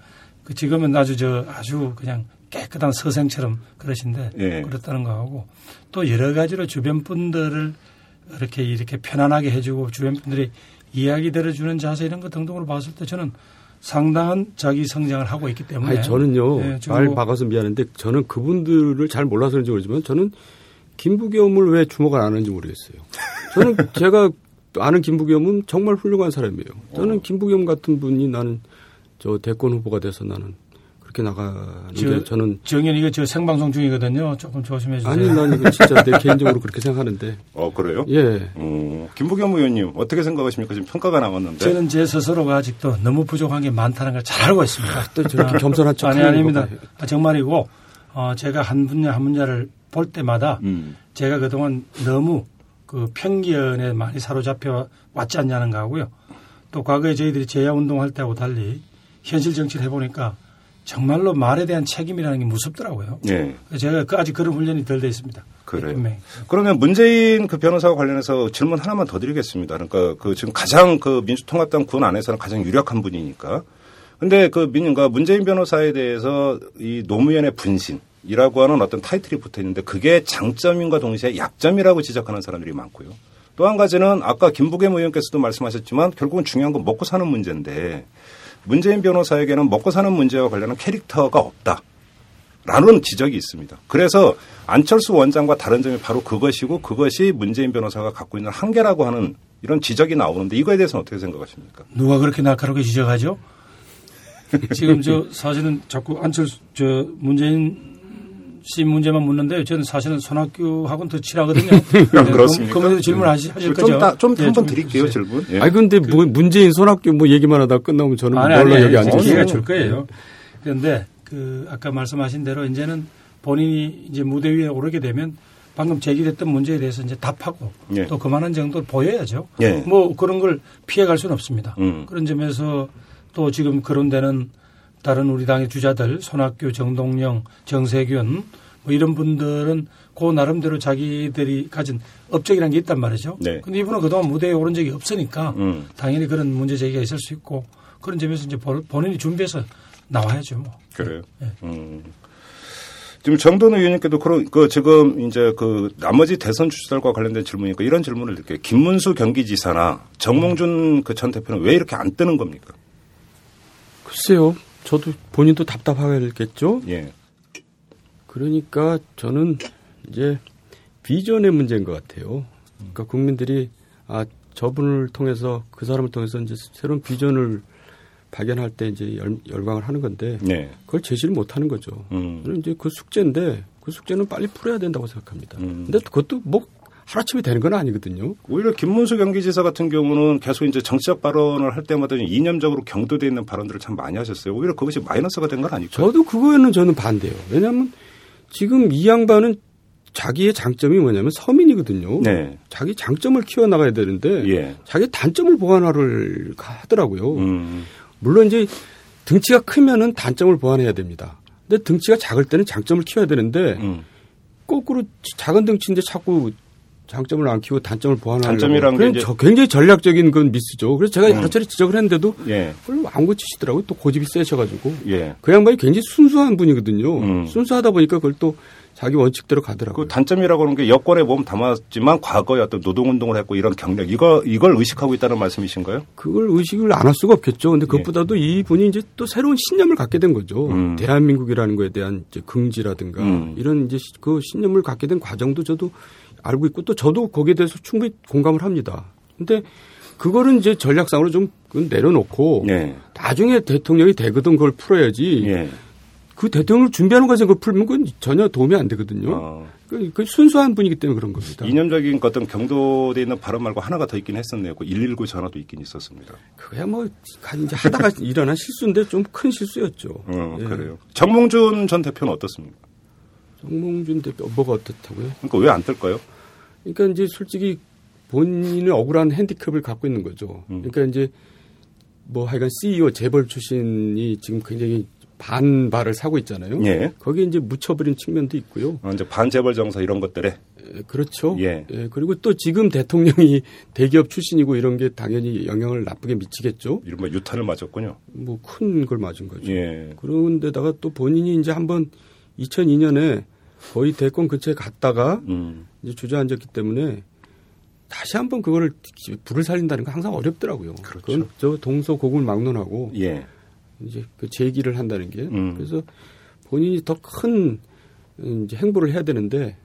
그 지금은 아주 저 아주 그냥 깨끗한 서생처럼 그러신데 예. 그렇다는 거하고 또 여러 가지로 주변 분들을 이렇게 이렇게 편안하게 해주고 주변 분들이 이야기 들어주는 자세 이런 것 등등으로 봤을 때 저는 상당한 자기 성장을 하고 있기 때문에 아니 저는요 예, 지금 말뭐 박아서 미안한데 저는 그분들을 잘 몰라서 그런지 모르지만 저는 김부겸을 왜 주목을 안 하는지 모르겠어요. 저는 제가 아는 김부겸은 정말 훌륭한 사람이에요. 저는 김부겸 같은 분이 나는 저 대권 후보가 돼서 나는 그렇게 나가는 게 저, 저는 정현 이거 저 생방송 중이거든요. 조금 조심해 주세요. 아니 난 이거 진짜 내 개인적으로 그렇게 생각하는데 어 그래요? 예. 어, 김부겸 의원님 어떻게 생각하십니까? 지금 평가가 나왔는데. 저는 제 스스로가 아직도 너무 부족한 게 많다는 걸 잘 알고 있습니다. 또 저렇게 겸손한 척 아니 아닙니다. 거 봐요. 아, 정말이고 어, 제가 한 분야 한 분야를 볼 때마다 음. 제가 그동안 너무 그 편견에 많이 사로잡혀 왔지 않냐는 거하고요. 또 과거에 저희들이 제야 운동할 때하고 달리 현실 정치를 해보니까 정말로 말에 대한 책임이라는 게 무섭더라고요. 예. 제가 그 아직 그런 훈련이 덜 돼 있습니다. 그래요. 분명히. 그러면 문재인 그 변호사와 관련해서 질문 하나만 더 드리겠습니다. 그러니까 그 지금 가장 그 민주통합당 군 안에서는 가장 유력한 분이니까. 근데 그 민가 문재인 변호사에 대해서 이 노무현의 분신이라고 하는 어떤 타이틀이 붙어 있는데 그게 장점인과 동시에 약점이라고 지적하는 사람들이 많고요. 또 한 가지는 아까 김부겸 의원께서도 말씀하셨지만 결국은 중요한 건 먹고 사는 문제인데 문재인 변호사에게는 먹고 사는 문제와 관련한 캐릭터가 없다. 라는 지적이 있습니다. 그래서 안철수 원장과 다른 점이 바로 그것이고 그것이 문재인 변호사가 갖고 있는 한계라고 하는 이런 지적이 나오는데 이거에 대해서는 어떻게 생각하십니까? 누가 그렇게 날카롭게 지적하죠? 지금 저 사실은 자꾸 안철수 저 문재인 씨 문제만 묻는데 저는 사실은 손학규하고는 더 친하거든요. 네, 그렇습니까? 그러면서 질문하실 하실 좀, 거죠? 따, 좀 예, 한번 좀 드릴게요, 주세요. 질문. 예. 아니 근데 뭐 문재인 손학규 뭐 얘기만 하다 끝나면 저는 아니, 아니, 여기 앉으세요? 기회가 줄 거예요. 그런데 그 아까 말씀하신 대로 이제는 본인이 이제 무대 위에 오르게 되면 방금 제기됐던 문제에 대해서 이제 답하고 예. 또 그만한 정도를 보여야죠. 예. 뭐 그런 걸 피해갈 수는 없습니다. 음. 그런 점에서 또 지금 그런 데는 다른 우리 당의 주자들 손학규, 정동영, 정세균 뭐 이런 분들은 그 나름대로 자기들이 가진 업적이라는 게 있단 말이죠. 네. 근데 이분은 그동안 무대에 오른 적이 없으니까 음. 당연히 그런 문제 제기가 있을 수 있고 그런 점에서 이제 본- 본인이 준비해서 나와야죠. 뭐. 그래요. 예. 음. 지금 정돈 의원님께도 그런 그 지금 이제 그 나머지 대선 주자들과 관련된 질문이니까 이런 질문을 드릴게요. 김문수 경기지사나 정몽준 그 전 대표는 왜 이렇게 안 뜨는 겁니까? 글쎄요. 저도 본인도 답답하겠죠. 예. 그러니까 저는 이제 비전의 문제인 것 같아요. 그러니까 국민들이 아 저분을 통해서 그 사람을 통해서 이제 새로운 비전을 발견할 때 이제 열, 열광을 하는 건데 네. 그걸 제시를 못 하는 거죠. 음. 저는 이제 그 숙제인데 그 숙제는 빨리 풀어야 된다고 생각합니다. 음. 근데 그것도 뭐 하루아침에 되는 건 아니거든요. 오히려 김문수 경기지사 같은 경우는 계속 이제 정치적 발언을 할 때마다 이념적으로 경도돼 있는 발언들을 참 많이 하셨어요. 오히려 그것이 마이너스가 된 건 아닐까요? 저도 그거에는 저는 반대예요. 왜냐하면 지금 이 양반은 자기의 장점이 뭐냐면 서민이거든요. 네. 자기 장점을 키워나가야 되는데 예. 자기 단점을 보완하를 하더라고요. 음. 물론 이제 등치가 크면은 단점을 보완해야 됩니다. 근데 등치가 작을 때는 장점을 키워야 되는데 음. 거꾸로 작은 등치인데 자꾸 장점을 안 키우고 단점을 게 이제- 저- 굉장히 전략적인 건 미스죠. 그래서 제가 음. 여러 차례 지적을 했는데도 예. 그걸 안 고치시더라고요. 또 고집이 세셔가지고 예. 그 양반이 굉장히 순수한 분이거든요. 음. 순수하다 보니까 그걸 또 자기 원칙대로 가더라고요. 그 단점이라고 하는 게 여권에 몸 담았지만 과거에 어떤 노동운동을 했고 이런 경력 이거 이걸 의식하고 있다는 말씀이신가요? 그걸 의식을 안 할 수가 없겠죠. 근데 그것보다도 이 분이 이제 또 새로운 신념을 갖게 된 거죠. 음. 대한민국이라는 거에 대한 이제 긍지라든가 음. 이런 이제 그 신념을 갖게 된 과정도 저도 알고 있고 또 저도 거기에 대해서 충분히 공감을 합니다. 근데 그거는 이제 전략상으로 좀 내려놓고 예. 나중에 대통령이 되거든 그걸 풀어야지 예. 그 대통령을 준비하는 과정에 그걸 풀면 그건 전혀 도움이 안 되거든요. 어, 그, 그 순수한 분이기 때문에 그런 겁니다. 이념적인 어떤 경도돼 있는 발언 말고 하나가 더 있긴 했었네요. 그 119 전화도 있긴 있었습니다. 그야 뭐 이제 하다가 일어난 실수인데 좀 큰 실수였죠. 어, 예. 그래요. 정몽준 전 대표는 어떻습니까? 정몽준 대표 뭐가 어떻다고요? 그러니까 왜 안 뜰까요? 그러니까 이제 솔직히 본인의 억울한 핸디캡을 갖고 있는 거죠. 음. 그러니까 이제 뭐 하여간 CEO 재벌 출신이 지금 굉장히 반발을 사고 있잖아요. 예. 거기에 이제 묻혀버린 측면도 있고요. 어, 이제 반재벌 정서 이런 것들에 에, 그렇죠. 예. 그리고 또 지금 대통령이 대기업 출신이고 이런 게 당연히 영향을 나쁘게 미치겠죠. 이른바 유탄을 맞았군요. 뭐 큰 걸 맞은 거죠. 예. 그런데다가 또 본인이 이제 한번 2002년에 거의 대권 근처에 갔다가 음. 이제 주저앉았기 때문에 다시 한번 그거를 불을 살린다는 건 항상 어렵더라고요. 그렇죠. 건저 동서고금을 막론하고 예. 이제 그 제기를 한다는 게 음. 그래서 본인이 더 큰 이제 행보를 해야 되는데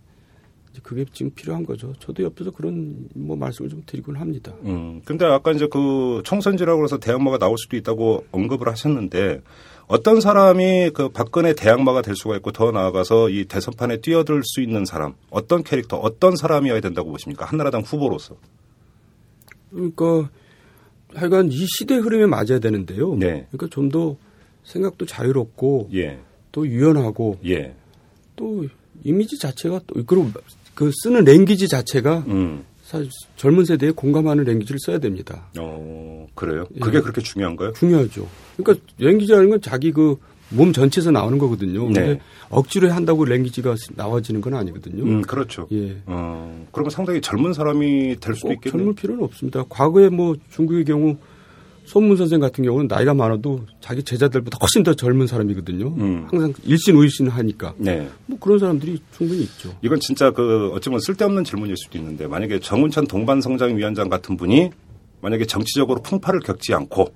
그게 지금 필요한 거죠. 저도 옆에서 그런 뭐 말씀을 좀 드리곤 합니다. 음. 근데 아까 이제 그 총선지라고 해서 대항마가 나올 수도 있다고 언급을 하셨는데 어떤 사람이 그 박근혜 대항마가 될 수가 있고 더 나아가서 이 대선판에 뛰어들 수 있는 사람 어떤 캐릭터 어떤 사람이어야 된다고 보십니까? 한나라당 후보로서. 그러니까 하여간 이 시대 흐름에 맞아야 되는데요. 네. 그러니까 좀 더 생각도 자유롭고 예. 또 유연하고 예. 또 이미지 자체가 또 그리고 그 쓰는 랭귀지 자체가 음. 사실 젊은 세대에 공감하는 랭귀지를 써야 됩니다. 어, 그래요? 그게 예. 그렇게 중요한가요? 중요하죠. 그러니까 랭귀지라는 건 자기 그 몸 전체에서 나오는 거거든요. 근데 네. 억지로 한다고 랭귀지가 나와지는 건 아니거든요. 음, 그렇죠. 예. 어, 그러면 상당히 젊은 사람이 될 수도 꼭 있겠네요. 젊을 필요는 없습니다. 과거에 뭐 중국의 경우 손문 선생 같은 경우는 나이가 많아도 자기 제자들보다 훨씬 더 젊은 사람이거든요. 음. 항상 일신 우일신 하니까. 네. 뭐 그런 사람들이 충분히 있죠. 이건 진짜 그 어쩌면 쓸데없는 질문일 수도 있는데 만약에 정운천 동반성장위원장 같은 분이 만약에 정치적으로 풍파를 겪지 않고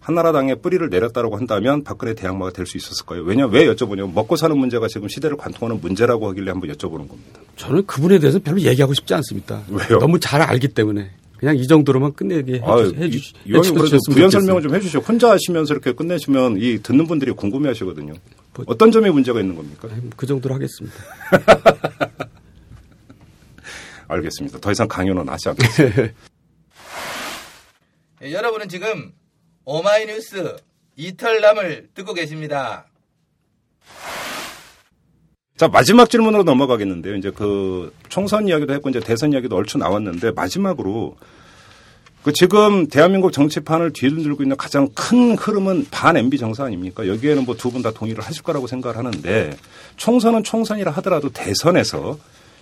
한나라당의 뿌리를 내렸다라고 한다면 박근혜 대항마가 될 수 있었을까요? 왜냐 왜 여쭤보냐면 먹고 사는 문제가 지금 시대를 관통하는 문제라고 하길래 한번 여쭤보는 겁니다. 저는 그분에 대해서 별로 얘기하고 싶지 않습니다. 왜요? 너무 잘 알기 때문에 그냥 이 정도로만 끝내게 아, 해주, 해주, 이왕이 그래도 해주셨으면 부연. 설명을 좀 해주시죠. 혼자 하시면서 이렇게 끝내시면 이 듣는 분들이 궁금해하시거든요. 뭐- 어떤 점에 문제가 있는 겁니까? 그 정도로 하겠습니다. 알겠습니다. 더 이상 강연은 하지 않겠습니다. 예, 여러분은 지금 오마이뉴스 이털남을 듣고 계십니다. 자 마지막 질문으로 넘어가겠는데요. 이제 그 총선 이야기도 했고 이제 대선 이야기도 얼추 나왔는데 마지막으로 그 지금 대한민국 정치판을 뒤흔들고 있는 가장 큰 흐름은 반 MB 정서 아닙니까? 여기에는 뭐 두 분 다 동의를 하실 거라고 생각을 하는데 총선은 총선이라 하더라도 대선에서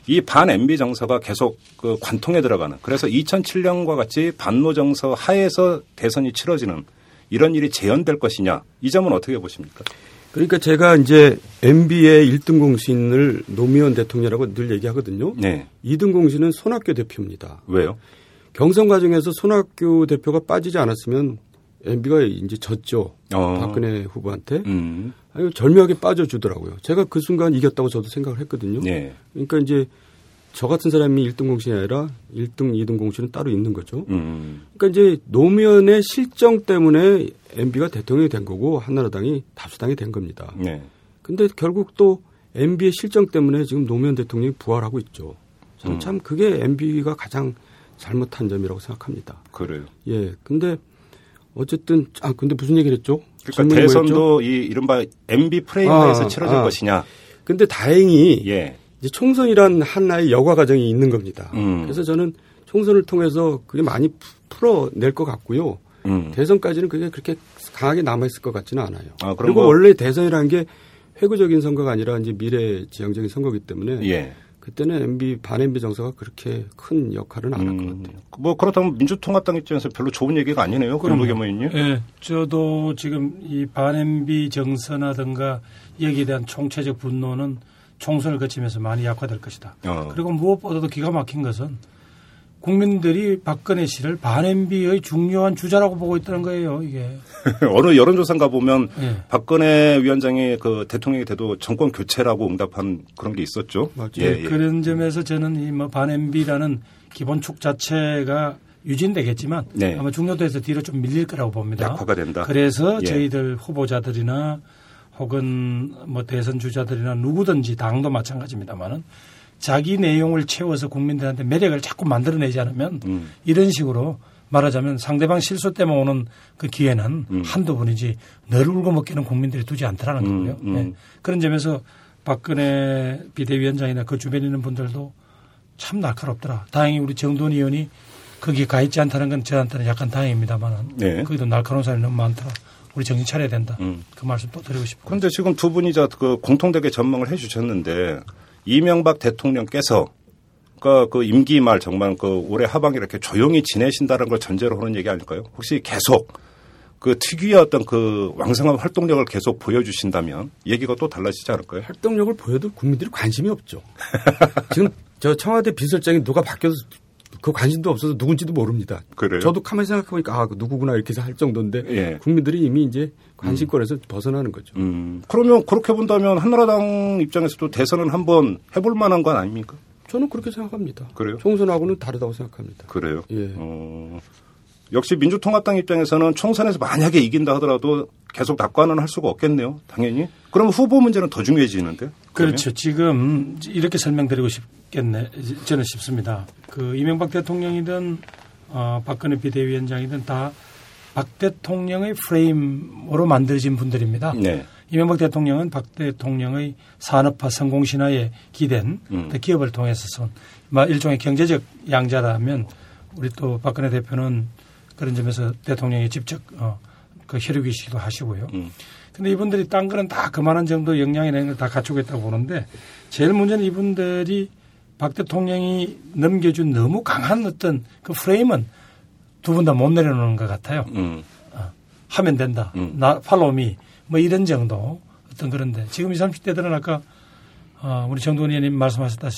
이 반 MB 정서가 계속 그 관통에 들어가는 그래서 2007년과 같이 반노 정서 하에서 대선이 치러지는 이런 일이 재현될 것이냐 이 점은 어떻게 보십니까? 그러니까 제가 이제 MB의 1등 공신을 노무현 대통령이라고 늘 얘기하거든요. 네. 2등 공신은 손학규 대표입니다. 왜요? 경선 과정에서 손학규 대표가 빠지지 않았으면 MB가 이제 졌죠. 어. 박근혜 후보한테. 음. 아니, 절묘하게 빠져주더라고요. 제가 그 순간 이겼다고 저도 생각을 했거든요. 네. 그러니까 이제 저 같은 사람이 1등 공신이 아니라 1등, 2등 공신은 따로 있는 거죠. 음. 그러니까 이제 노무현의 실정 때문에 MB가 대통령이 된 거고 한나라당이 다수당이 된 겁니다. 네. 근데 결국 또 MB의 실정 때문에 지금 노무현 대통령이 부활하고 있죠. 저는 음. 참 그게 MB가 가장 잘못한 점이라고 생각합니다. 그래요. 예. 근데 어쨌든 아 근데 무슨 얘기를 했죠? 그러니까 대선도 뭐였죠? 이 이른바 MB 프레임에서 아, 치러질 아. 것이냐. 근데 다행히 예. 이제 총선이란 하나의 여과 과정이 있는 겁니다. 음. 그래서 저는 총선을 통해서 그게 많이 푸- 풀어낼 것 같고요. 음. 대선까지는 그게 그렇게 강하게 남아있을 것 같지는 않아요. 아, 그럼 그리고 뭐- 원래 대선이라는 게 회구적인 선거가 아니라 이제 미래 지향적인 선거기 때문에 예. 그때는 MB 반 MB 정서가 그렇게 큰 역할은 안 할것 음, 같아요. 뭐 그렇다면 민주통합당 입장에서 별로 좋은 얘기가 아니네요. 그런 의견은요. 예, 저도 지금 이 반엠비 정서나든가 여기에 대한 총체적 분노는 총선을 거치면서 많이 약화될 것이다. 어. 그리고 무엇보다도 기가 막힌 것은 국민들이 박근혜 씨를 반엠비의 중요한 주자라고 보고 있다는 거예요, 이게. 어느 여론조사인가 보면 예. 박근혜 위원장이 그 대통령이 돼도 정권 교체라고 응답한 그런 게 있었죠. 맞아요. 예, 예. 그런 점에서 저는 이 뭐 반엠비라는 기본축 자체가 유진되겠지만 네. 아마 중요도에서 뒤로 좀 밀릴 거라고 봅니다. 약화가 된다. 그래서 예. 저희들 후보자들이나 혹은 뭐 대선 주자들이나 누구든지 당도 마찬가지입니다만은 자기 내용을 채워서 국민들한테 매력을 자꾸 만들어내지 않으면 음. 이런 식으로 말하자면 상대방 실수 때문에 오는 그 기회는 음. 한두 번이지 늘 울고 먹기는 국민들이 두지 않더라는 음, 거고요. 음. 예. 그런 점에서 박근혜 비대위원장이나 그 주변에 있는 분들도 참 날카롭더라. 다행히 우리 정돈 의원이 거기에 가 있지 않다는 건 저한테는 약간 다행입니다만 네. 거기도 날카로운 사람이 너무 많더라. 우리 정신 차려야 된다. 음. 그 말씀 또 드리고 싶고. 그런데 지금 두 분이 그 공통되게 전망을 해 주셨는데 이명박 대통령께서 그러니까 그 임기 말 정말 그 올해 하반기 이렇게 조용히 지내신다는 걸 전제로 하는 얘기 아닐까요? 혹시 계속 그 특유의 어떤 그 왕성한 활동력을 계속 보여주신다면 얘기가 또 달라지지 않을까요? 활동력을 보여도 국민들이 관심이 없죠. 지금 저 청와대 비서장이 누가 바뀌어서 그 관심도 없어서 누군지도 모릅니다. 그래요? 저도 가만히 생각해보니까 아, 그 누구구나 이렇게 할 정도인데 예. 국민들이 이미 이제 관심권에서 벗어나는 거죠. 음, 그러면 그렇게 본다면 한나라당 입장에서도 대선은 한번 해볼 만한 건 아닙니까? 저는 그렇게 생각합니다. 그래요? 총선하고는 다르다고 생각합니다. 그래요? 예. 어, 역시 민주통합당 입장에서는 총선에서 만약에 이긴다 하더라도 계속 낙관은 할 수가 없겠네요. 당연히. 그러면 후보 문제는 더 중요해지는데. 그렇죠. 지금 이렇게 설명드리고 싶겠네. 저는 싶습니다. 그 이명박 대통령이든 어, 박근혜 비대위원장이든 다 박 대통령의 프레임으로 만들어진 분들입니다. 네. 이명박 대통령은 박 대통령의 산업화 성공 신화에 기댄 음. 또 기업을 통해서 선 마- 일종의 경제적 양자라면 우리 또 박근혜 대표는 그런 점에서 대통령이 직접 어, 그 혈육이시기도 하시고요. 음. 근데 이분들이 딴 거는 다 그만한 정도 역량이나 이런 걸다 갖추고 있다고 보는데 제일 문제는 이분들이 박 대통령이 넘겨준 너무 강한 어떤 그 프레임은 두 분 다 못 내려놓는 것 같아요. 음. 하면 된다. 음. 나 팔로미 뭐 이런 정도 어떤 그런데 지금 20, 30대들은 아까 어, 우리 정도원 의원님 말씀하셨다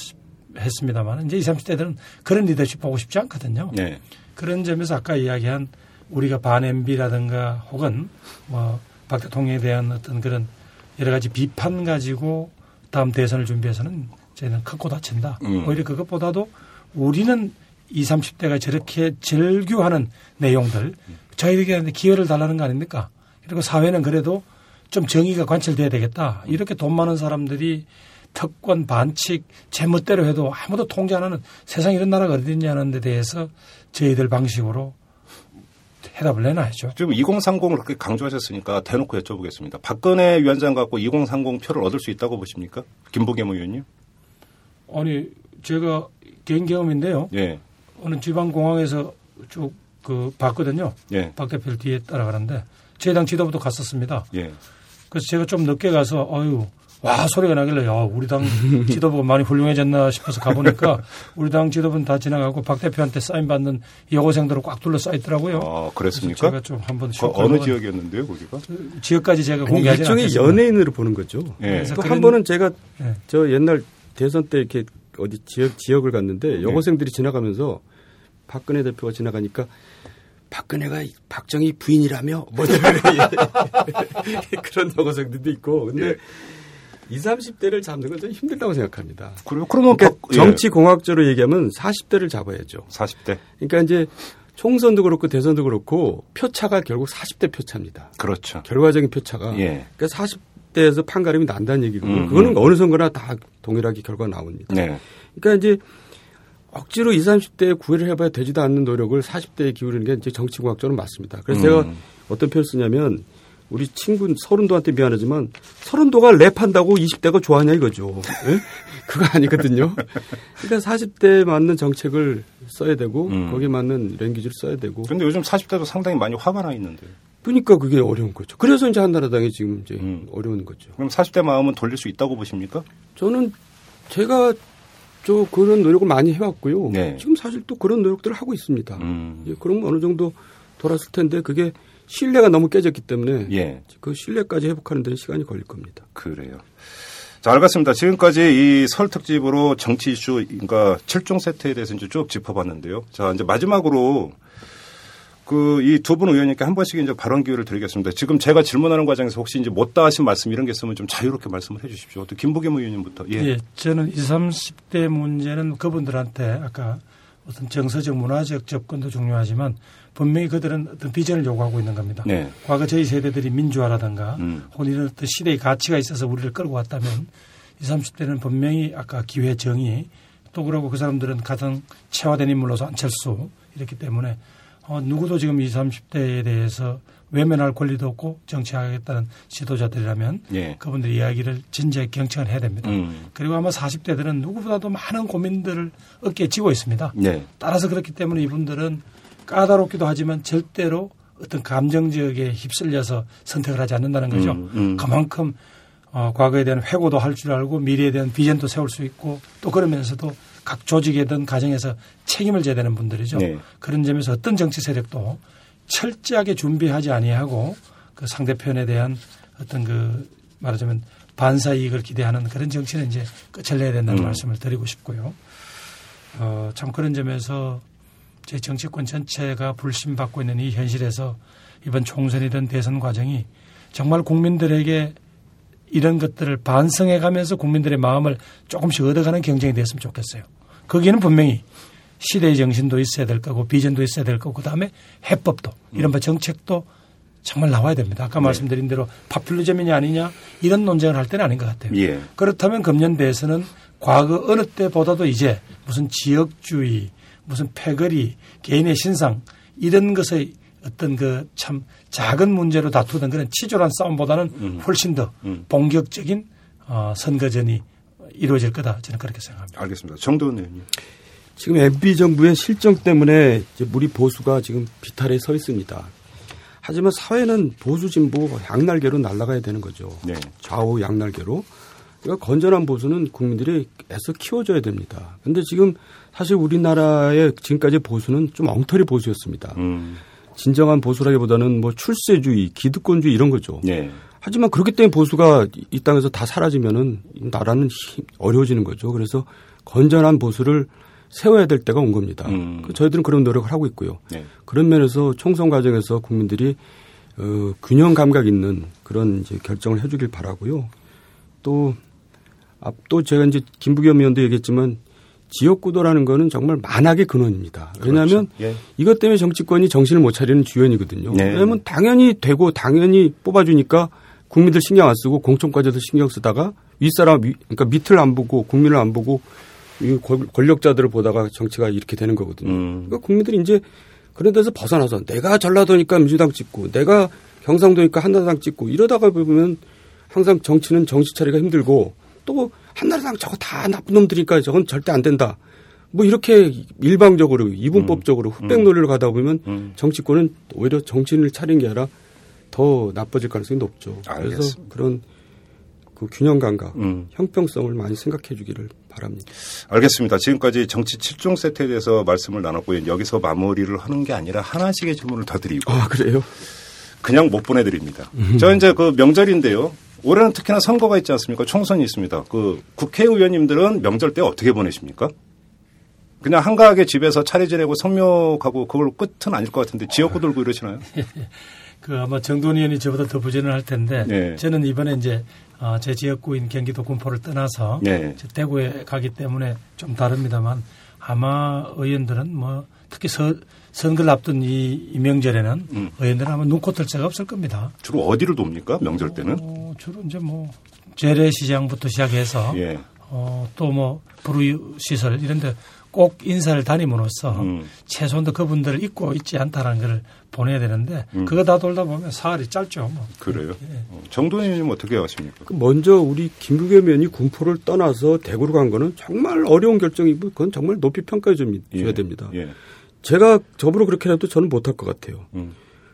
했습니다만 이제 20, 30대들은 그런 리더십 보고 싶지 않거든요. 네. 그런 점에서 아까 이야기한 우리가 반엠비라든가 혹은 뭐 박 대통령에 대한 어떤 그런 여러 가지 비판 가지고 다음 대선을 준비해서는 저희는 크고 다친다. 음. 오히려 그것보다도 우리는 20, 30대가 저렇게 절규하는 내용들 저희에게 기회를 달라는 거 아닙니까? 그리고 사회는 그래도 좀 정의가 관철돼야 되겠다. 이렇게 돈 많은 사람들이 특권, 반칙, 제멋대로 해도 아무도 통제 안 하는 세상 이런 나라가 어디 있냐는 데 대해서 저희들 방식으로 해답을 내놔야죠. 지금 2030을 그렇게 강조하셨으니까 대놓고 여쭤보겠습니다. 박근혜 위원장 갖고 2030 표를 얻을 수 있다고 보십니까? 김보겸 의원님? 아니, 제가 개인 경험인데요. 예. 어느 지방 공항에서 쭉 그 봤거든요. 예. 박 대표를 뒤에 따라가는데 제 당 지도부도 갔었습니다. 예. 그래서 제가 좀 늦게 가서 아유 와 소리가 나길래 야 우리 당 지도부가 많이 훌륭해졌나 싶어서 가보니까 우리 당 지도부는 다 지나가고 박 대표한테 사인 받는 여고생들로 꽉 둘러싸 있더라고요. 아, 그랬습니까? 제가 좀 한번 그 어느 지역이었는데요, 거기가? 지역까지 제가 공개하지 일종의 않겠습니다. 연예인으로 보는 거죠. 예. 그래서 또 그런- 한 번은 제가 예. 저 옛날 대선 때 이렇게 어디 지역 지역을 갔는데 여고생들이 지나가면서 박근혜 대표가 지나가니까 박근혜가 박정희 부인이라며 뭐 그런 여고생들도 있고 근데 예. 20, 30대를 잡는 건 좀 힘들다고 생각합니다. 그래요? 그러면 그러니까 박- 예. 정치 공학적으로 얘기하면 40대를 잡아야죠. 40대. 그러니까 이제 총선도 그렇고 대선도 그렇고 표차가 결국 40대 표차입니다. 그렇죠. 결과적인 표차가 예. 그러니까 40대에서 판가름이 난다는 얘기고 음, 그거는 음. 어느 선거나 다 동일하게 결과 나옵니다. 네. 그러니까 이제 억지로 20, 30대에 구애를 해봐야 되지도 않는 노력을 40대에 기울이는 게 이제 정치공학적으로 맞습니다. 그래서 음. 제가 어떤 표현을 쓰냐면 우리 친구 서른도한테 미안하지만 서른도가 랩한다고 20대가 좋아하냐 이거죠. 예? 그거 아니거든요. 그러니까 40대에 맞는 정책을 써야 되고 음. 거기에 맞는 랭귀지를 써야 되고 근데 요즘 40대도 상당히 많이 화가 나 있는데. 그러니까 그게 어려운 거죠. 그래서 이제 한나라당이 지금 이제 음. 어려운 거죠. 그럼 40대 마음은 돌릴 수 있다고 보십니까? 저는 제가 저 그런 노력을 많이 해왔고요. 네. 지금 사실 또 그런 노력들을 하고 있습니다. 음. 예, 그러면 어느 정도 돌았을 텐데 그게 신뢰가 너무 깨졌기 때문에 예. 그 신뢰까지 회복하는 데는 시간이 걸릴 겁니다. 그래요. 자, 알겠습니다. 지금까지 이 설 특집으로 정치 이슈, 그러니까 7종 세트에 대해서 이제 쭉 짚어봤는데요. 자, 이제 마지막으로 그 이 두 분 의원님께 한 번씩 이제 발언 기회를 드리겠습니다. 지금 제가 질문하는 과정에서 혹시 이제 못다 하신 말씀 이런 게 있으면 좀 자유롭게 말씀을 해 주십시오. 또 김부겸 의원님부터. 예. 예, 저는 20, 30대 문제는 그분들한테 아까 어떤 정서적 문화적 접근도 중요하지만 분명히 그들은 어떤 비전을 요구하고 있는 겁니다. 네. 과거 저희 세대들이 민주화라든가 음. 혹은 이런 어떤 시대의 가치가 있어서 우리를 끌고 왔다면 20, 30대는 분명히 아까 기회 정의 또 그러고 그 사람들은 가장 체화된 인물로서 안철수 이렇기 때문에 어, 누구도 지금 20, 30대에 대해서 외면할 권리도 없고 정치하겠다는 지도자들이라면 예. 그분들 이야기를 진지하게 경청을 해야 됩니다. 음. 그리고 아마 40대들은 누구보다도 많은 고민들을 어깨에 지고 있습니다. 네. 따라서 그렇기 때문에 이분들은 까다롭기도 하지만 절대로 어떤 감정적에 휩쓸려서 선택을 하지 않는다는 거죠. 음, 음. 그만큼 어, 과거에 대한 회고도 할 줄 알고 미래에 대한 비전도 세울 수 있고 또 그러면서도 각 조직이든 가정에서 책임을 져야 되는 분들이죠. 네. 그런 점에서 어떤 정치 세력도 철저하게 준비하지 아니하고 그 상대편에 대한 어떤 그 말하자면 반사 이익을 기대하는 그런 정치는 이제 끝을 내야 된다는 음. 말씀을 드리고 싶고요. 어, 참 그런 점에서 제 정치권 전체가 불신받고 있는 이 현실에서 이번 총선이든 대선 과정이 정말 국민들에게 이런 것들을 반성해 가면서 국민들의 마음을 조금씩 얻어가는 경쟁이 됐으면 좋겠어요. 거기에는 분명히 시대의 정신도 있어야 될 거고 비전도 있어야 될 거고 그다음에 해법도 이른바 정책도 정말 나와야 됩니다. 아까 말씀드린 대로 파퓰리즘이냐 아니냐 이런 논쟁을 할 때는 아닌 것 같아요. 예. 그렇다면 금년 대에서는 과거 어느 때보다도 이제 무슨 지역주의, 무슨 패거리, 개인의 신상 이런 것의 어떤 그 참 작은 문제로 다투던 그런 치졸한 싸움보다는 훨씬 더 본격적인 어, 선거전이 이루어질 거다 저는 그렇게 생각합니다. 알겠습니다. 정도원 의원님. 지금 MB 정부의 실정 때문에 이제 우리 보수가 지금 비탈에 서 있습니다. 하지만 사회는 보수 진보 양날개로 날아가야 되는 거죠. 네. 좌우 양날개로. 그러니까 건전한 보수는 국민들이 애써 키워줘야 됩니다. 근데 지금 사실 우리나라의 지금까지 보수는 좀 엉터리 보수였습니다. 음. 진정한 보수라기보다는 뭐 출세주의, 기득권주의 이런 거죠. 네. 하지만 그렇기 때문에 보수가 이 땅에서 다 사라지면은 이 나라는 힘- 어려워지는 거죠. 그래서 건전한 보수를 세워야 될 때가 온 겁니다. 음. 그 저희들은 그런 노력을 하고 있고요. 네. 그런 면에서 총선 과정에서 국민들이 어, 균형 감각 있는 그런 이제 결정을 해주길 바라고요. 또, 앞, 또 제가 이제 김부겸 의원도 얘기했지만 지역구도라는 거는 정말 만악의 근원입니다. 왜냐하면 그렇죠. 예. 이것 때문에 정치권이 정신을 못 차리는 주연이거든요. 네. 왜냐하면 당연히 되고 당연히 뽑아주니까 국민들 신경 안 쓰고 공천까지도 신경 쓰다가 윗사람, 위- 그러니까 밑을 안 보고 국민을 안 보고 이 권- 권력자들을 보다가 정치가 이렇게 되는 거거든요. 음. 그러니까 국민들이 이제 그런 데서 벗어나서 내가 전라도니까 민주당 찍고 내가 경상도니까 한나라당 찍고 이러다가 보면 항상 정치는 정신 차리가 힘들고 또 한나라당 저거 다 나쁜 놈들이니까 저건 절대 안 된다. 뭐 이렇게 일방적으로 이분법적으로 흑백 논리를 가다 보면 음. 정치권은 오히려 정신을 차린 게 아니라 더 나빠질 가능성이 높죠. 그래서 알겠습니다. 그런 그 균형 감각, 음. 형평성을 많이 생각해 주기를 바랍니다. 알겠습니다. 지금까지 정치 7종 세트에 대해서 말씀을 나눴고요. 여기서 마무리를 하는 게 아니라 하나씩의 질문을 더 드리고 아, 그래요? 그냥 못 보내드립니다. 저 이제 그 명절인데요. 올해는 특히나 선거가 있지 않습니까? 총선이 있습니다. 그 국회의원님들은 명절 때 어떻게 보내십니까? 그냥 한가하게 집에서 차례 지내고 성묘하고 그걸 끝은 아닐 것 같은데 지역구 돌고 이러시나요? 그 아마 정돈 의원이 저보다 더 부진을 할 텐데 네. 저는 이번에 이제 어, 제 지역구인 경기도 군포를 떠나서 네. 대구에 가기 때문에 좀 다릅니다만 아마 의원들은 뭐 특히 서, 선거를 앞둔 이, 이 명절에는 음. 의원들은 아마 눈코 뜰 새가 없을 겁니다. 주로 어디를 돕니까? 명절 때는? 어, 주로 이제 뭐 재래시장부터 시작해서 예. 어, 또뭐 불우시설 이런 데 꼭 인사를 다님으로써 음. 최소한도 그분들을 잊고 있지 않다라는 걸 보내야 되는데 음. 그거 다 돌다 보면 사활이 짧죠. 뭐. 그래요. 예. 어, 정도현 의원님 어떻게 하십니까? 그 먼저 우리 김부겸 의원이 군포를 떠나서 대구로 간 거는 정말 어려운 결정이고 그건 정말 높이 평가해 좀 줘야 예. 됩니다. 예. 제가 저으로 그렇게 해도 저는 못할 것 같아요. 음.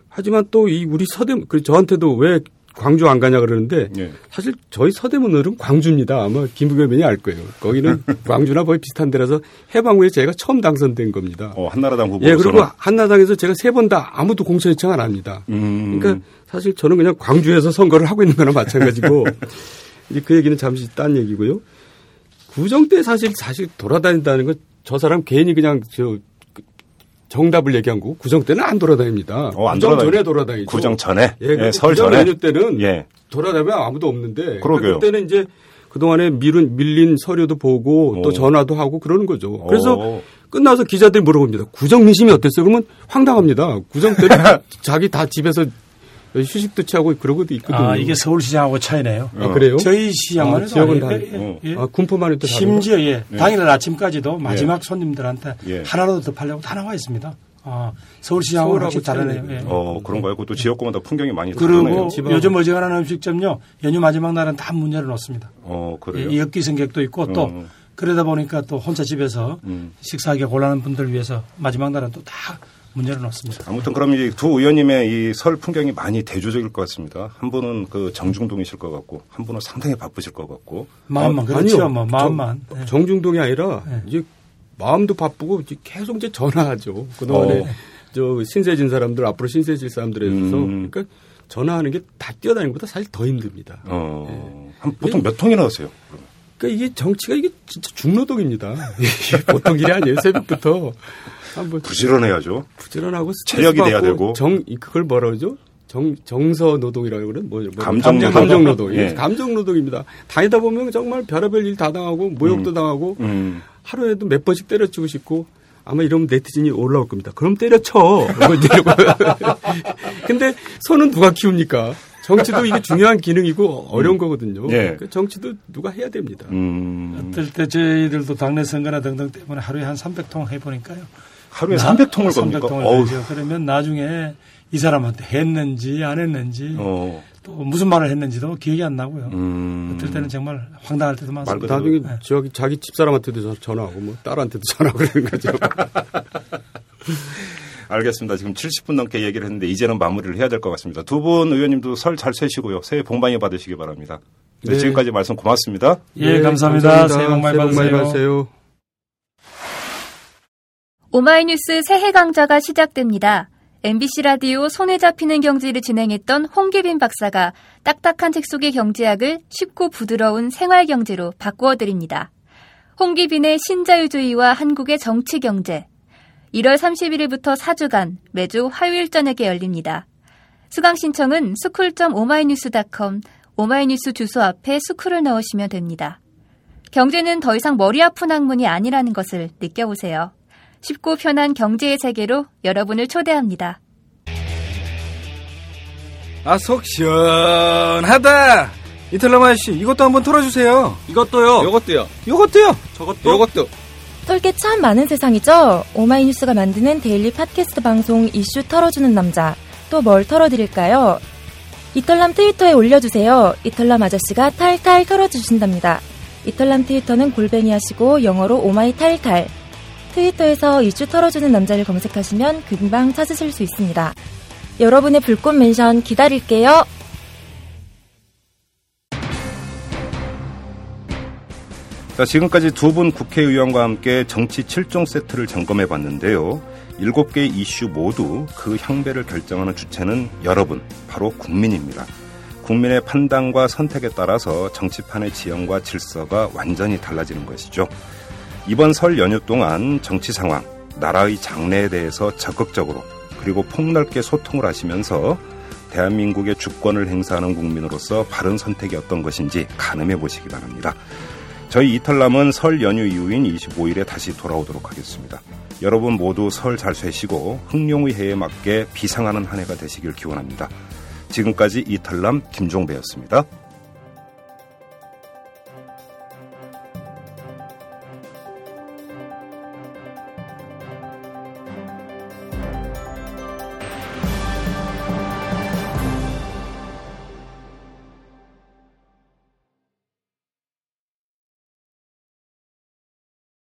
하지만 또 이 우리 서대문, 그 저한테도 왜 광주 안 가냐 그러는데 예. 사실 저희 서대문은 광주입니다. 아마 김부겸 의원이 알 거예요. 거기는 광주나 거의 비슷한 데라서 해방 후에 제가 처음 당선된 겁니다. 어, 한나라당 후보. 예, 그리고 한나당에서 제가 세 번 다 아무도 공천 요청 안 합니다. 음. 그러니까 사실 저는 그냥 광주에서 선거를 하고 있는 거나 마찬가지고 이제 그 얘기는 잠시 딴 얘기고요. 구정 때 사실 사실 돌아다닌다는 건 저 사람 괜히 그냥 저그 정답을 얘기한 거고 구정 때는 안 돌아다닙니다. 어, 안 구정 돌아다니죠. 전에 돌아다니죠. 구정 전에? 예, 예, 설 전에? 연휴 때는 예. 돌아다니면 아무도 없는데 그러게요. 그때는 이제 그동안에 밀은 밀린 서류도 보고 또 오. 전화도 하고 그러는 거죠. 그래서 오. 끝나서 기자들이 물어봅니다. 구정 민심이 어땠어요? 그러면 황당합니다. 구정 때는 자기 다 집에서 휴식도 취하고 그러고도 있거든요. 아, 이게 서울시장하고 차이네요. 아, 그래요? 저희 시장만 아, 지역은. 다- 예, 예, 예. 아, 군포만 해도 심지어 예, 예. 당일날 아침까지도 마지막 손님들한테 예. 하나라도 더 팔려고 다 나와 있습니다. 아, 서울시장하고 확실히 다르네요. 예. 어, 그런가요? 그것도 지역구마다 풍경이 많이 그리고 다르네요. 지방- 요즘 어지간한 음식점요 연휴 마지막 날은 다 문 열어놓습니다. 어, 예, 그래요? 엽기 승객도 있고 또 어. 그러다 보니까 또 혼자 집에서 음. 식사하기 곤란한 분들을 위해서 마지막 날은 또 다 문 열어놓습니다. 아무튼 그럼 이 두 의원님의 이 설 풍경이 많이 대조적일 것 같습니다. 한 분은 그 정중동이실 것 같고, 한 분은 상당히 바쁘실 것 같고. 마음만 아, 그렇죠. 아니요. 뭐 마음만. 정, 예. 정중동이 아니라 네. 이제 마음도 바쁘고 이제 계속 이제 전화하죠. 그동안에 어. 저 신세진 사람들 앞으로 신세질 사람들에 대해서 음. 그러니까 전화하는 게 다 뛰어다니는 것보다 사실 더 힘듭니다. 어, 한 보통 몇 통이나 하세요? 그러면? 그러니까 이게 정치가 이게 진짜 중노동입니다. 보통 일이 아니에요. 새벽부터 한번 부지런해야죠. 부지런하고 체력이 돼야 되고. 정 그걸 뭐라 그러죠? 정 정서 노동이라고 그러는 뭐, 뭐 감정 노동. 감정 노동. 예. 감정 노동입니다. 다니다 보면 정말 별의별 일 다 당하고 모욕도 당하고 음. 하루에도 몇 번씩 때려치고 싶고 아마 이러면 네티즌이 올라올 겁니다. 그럼 때려쳐. 뭐 이러고. 근데 손은 누가 키웁니까? 정치도 이게 중요한 기능이고 어려운 거거든요. 예. 그 정치도 누가 해야 됩니다. 음, 어떨 때 저희들도 당내 선거나 등등 때문에 하루에 한 300통 해보니까요. 하루에 300통을 겁니까? 300통을 어우. 걸죠. 그러면 나중에 이 사람한테 했는지 안 했는지 어, 또 무슨 말을 했는지도 기억이 안 나고요. 음. 어떨 때는 정말 황당할 때도 많습니다. 나중에 네. 저기 자기 집사람한테도 전- 전화하고 뭐 딸한테도 전화하고 그러는 거죠. 알겠습니다. 지금 70분 넘게 얘기를 했는데 이제는 마무리를 해야 될 것 같습니다. 두 분 의원님도 설 잘 쇠시고요. 새해 복 많이 받으시기 바랍니다. 네, 네. 지금까지 말씀 고맙습니다. 예, 감사합니다. 새해 복 많이 받으세요. 받으세요. 오마이뉴스 새해 강좌가 시작됩니다. MBC 라디오 손에 잡히는 경제를 진행했던 홍기빈 박사가 딱딱한 책 속의 경제학을 쉽고 부드러운 생활 경제로 바꾸어 드립니다. 홍기빈의 신자유주의와 한국의 정치 경제. 1월 31일부터 4주간 매주 화요일 저녁에 열립니다. 수강 신청은 school.ohmynews.com 오마이뉴스 주소 앞에 school을 넣으시면 됩니다. 경제는 더 이상 머리 아픈 학문이 아니라는 것을 느껴보세요. 쉽고 편한 경제의 세계로 여러분을 초대합니다. 아, 속 시원하다. 이털남 아저씨, 이것도 한번 털어주세요. 이것도요. 요것도요. 요것도요. 저것도. 요것도. 털게 참 많은 세상이죠? 오마이뉴스가 만드는 daily 팟캐스트 방송 이슈 털어주는 남자. 또 뭘 털어드릴까요? 이털남 트위터에 올려주세요. 이털남 아저씨가 탈탈 털어주신답니다. 이털남 트위터는 골뱅이 하시고 영어로 oh my 탈탈. 트위터에서 이슈 털어주는 남자를 검색하시면 금방 찾으실 수 있습니다. 여러분의 불꽃 mention 기다릴게요. 자, 지금까지 두 분 국회의원과 함께 정치 7종 세트를 점검해 봤는데요. 일곱 개의 이슈 모두 그 향배를 결정하는 주체는 여러분, 바로 국민입니다. 국민의 판단과 선택에 따라서 정치판의 지형과 질서가 완전히 달라지는 것이죠. 이번 설 연휴 동안 정치 상황, 나라의 장래에 대해서 적극적으로 그리고 폭넓게 소통을 하시면서 대한민국의 주권을 행사하는 국민으로서 바른 선택이 어떤 것인지 가늠해 보시기 바랍니다. 저희 이탈남은 설 연휴 이후인 25일에 다시 돌아오도록 하겠습니다. 여러분 모두 설 잘 쇠시고 흥룡의 해에 맞게 비상하는 한 해가 되시길 기원합니다. 지금까지 이탈남 김종배였습니다.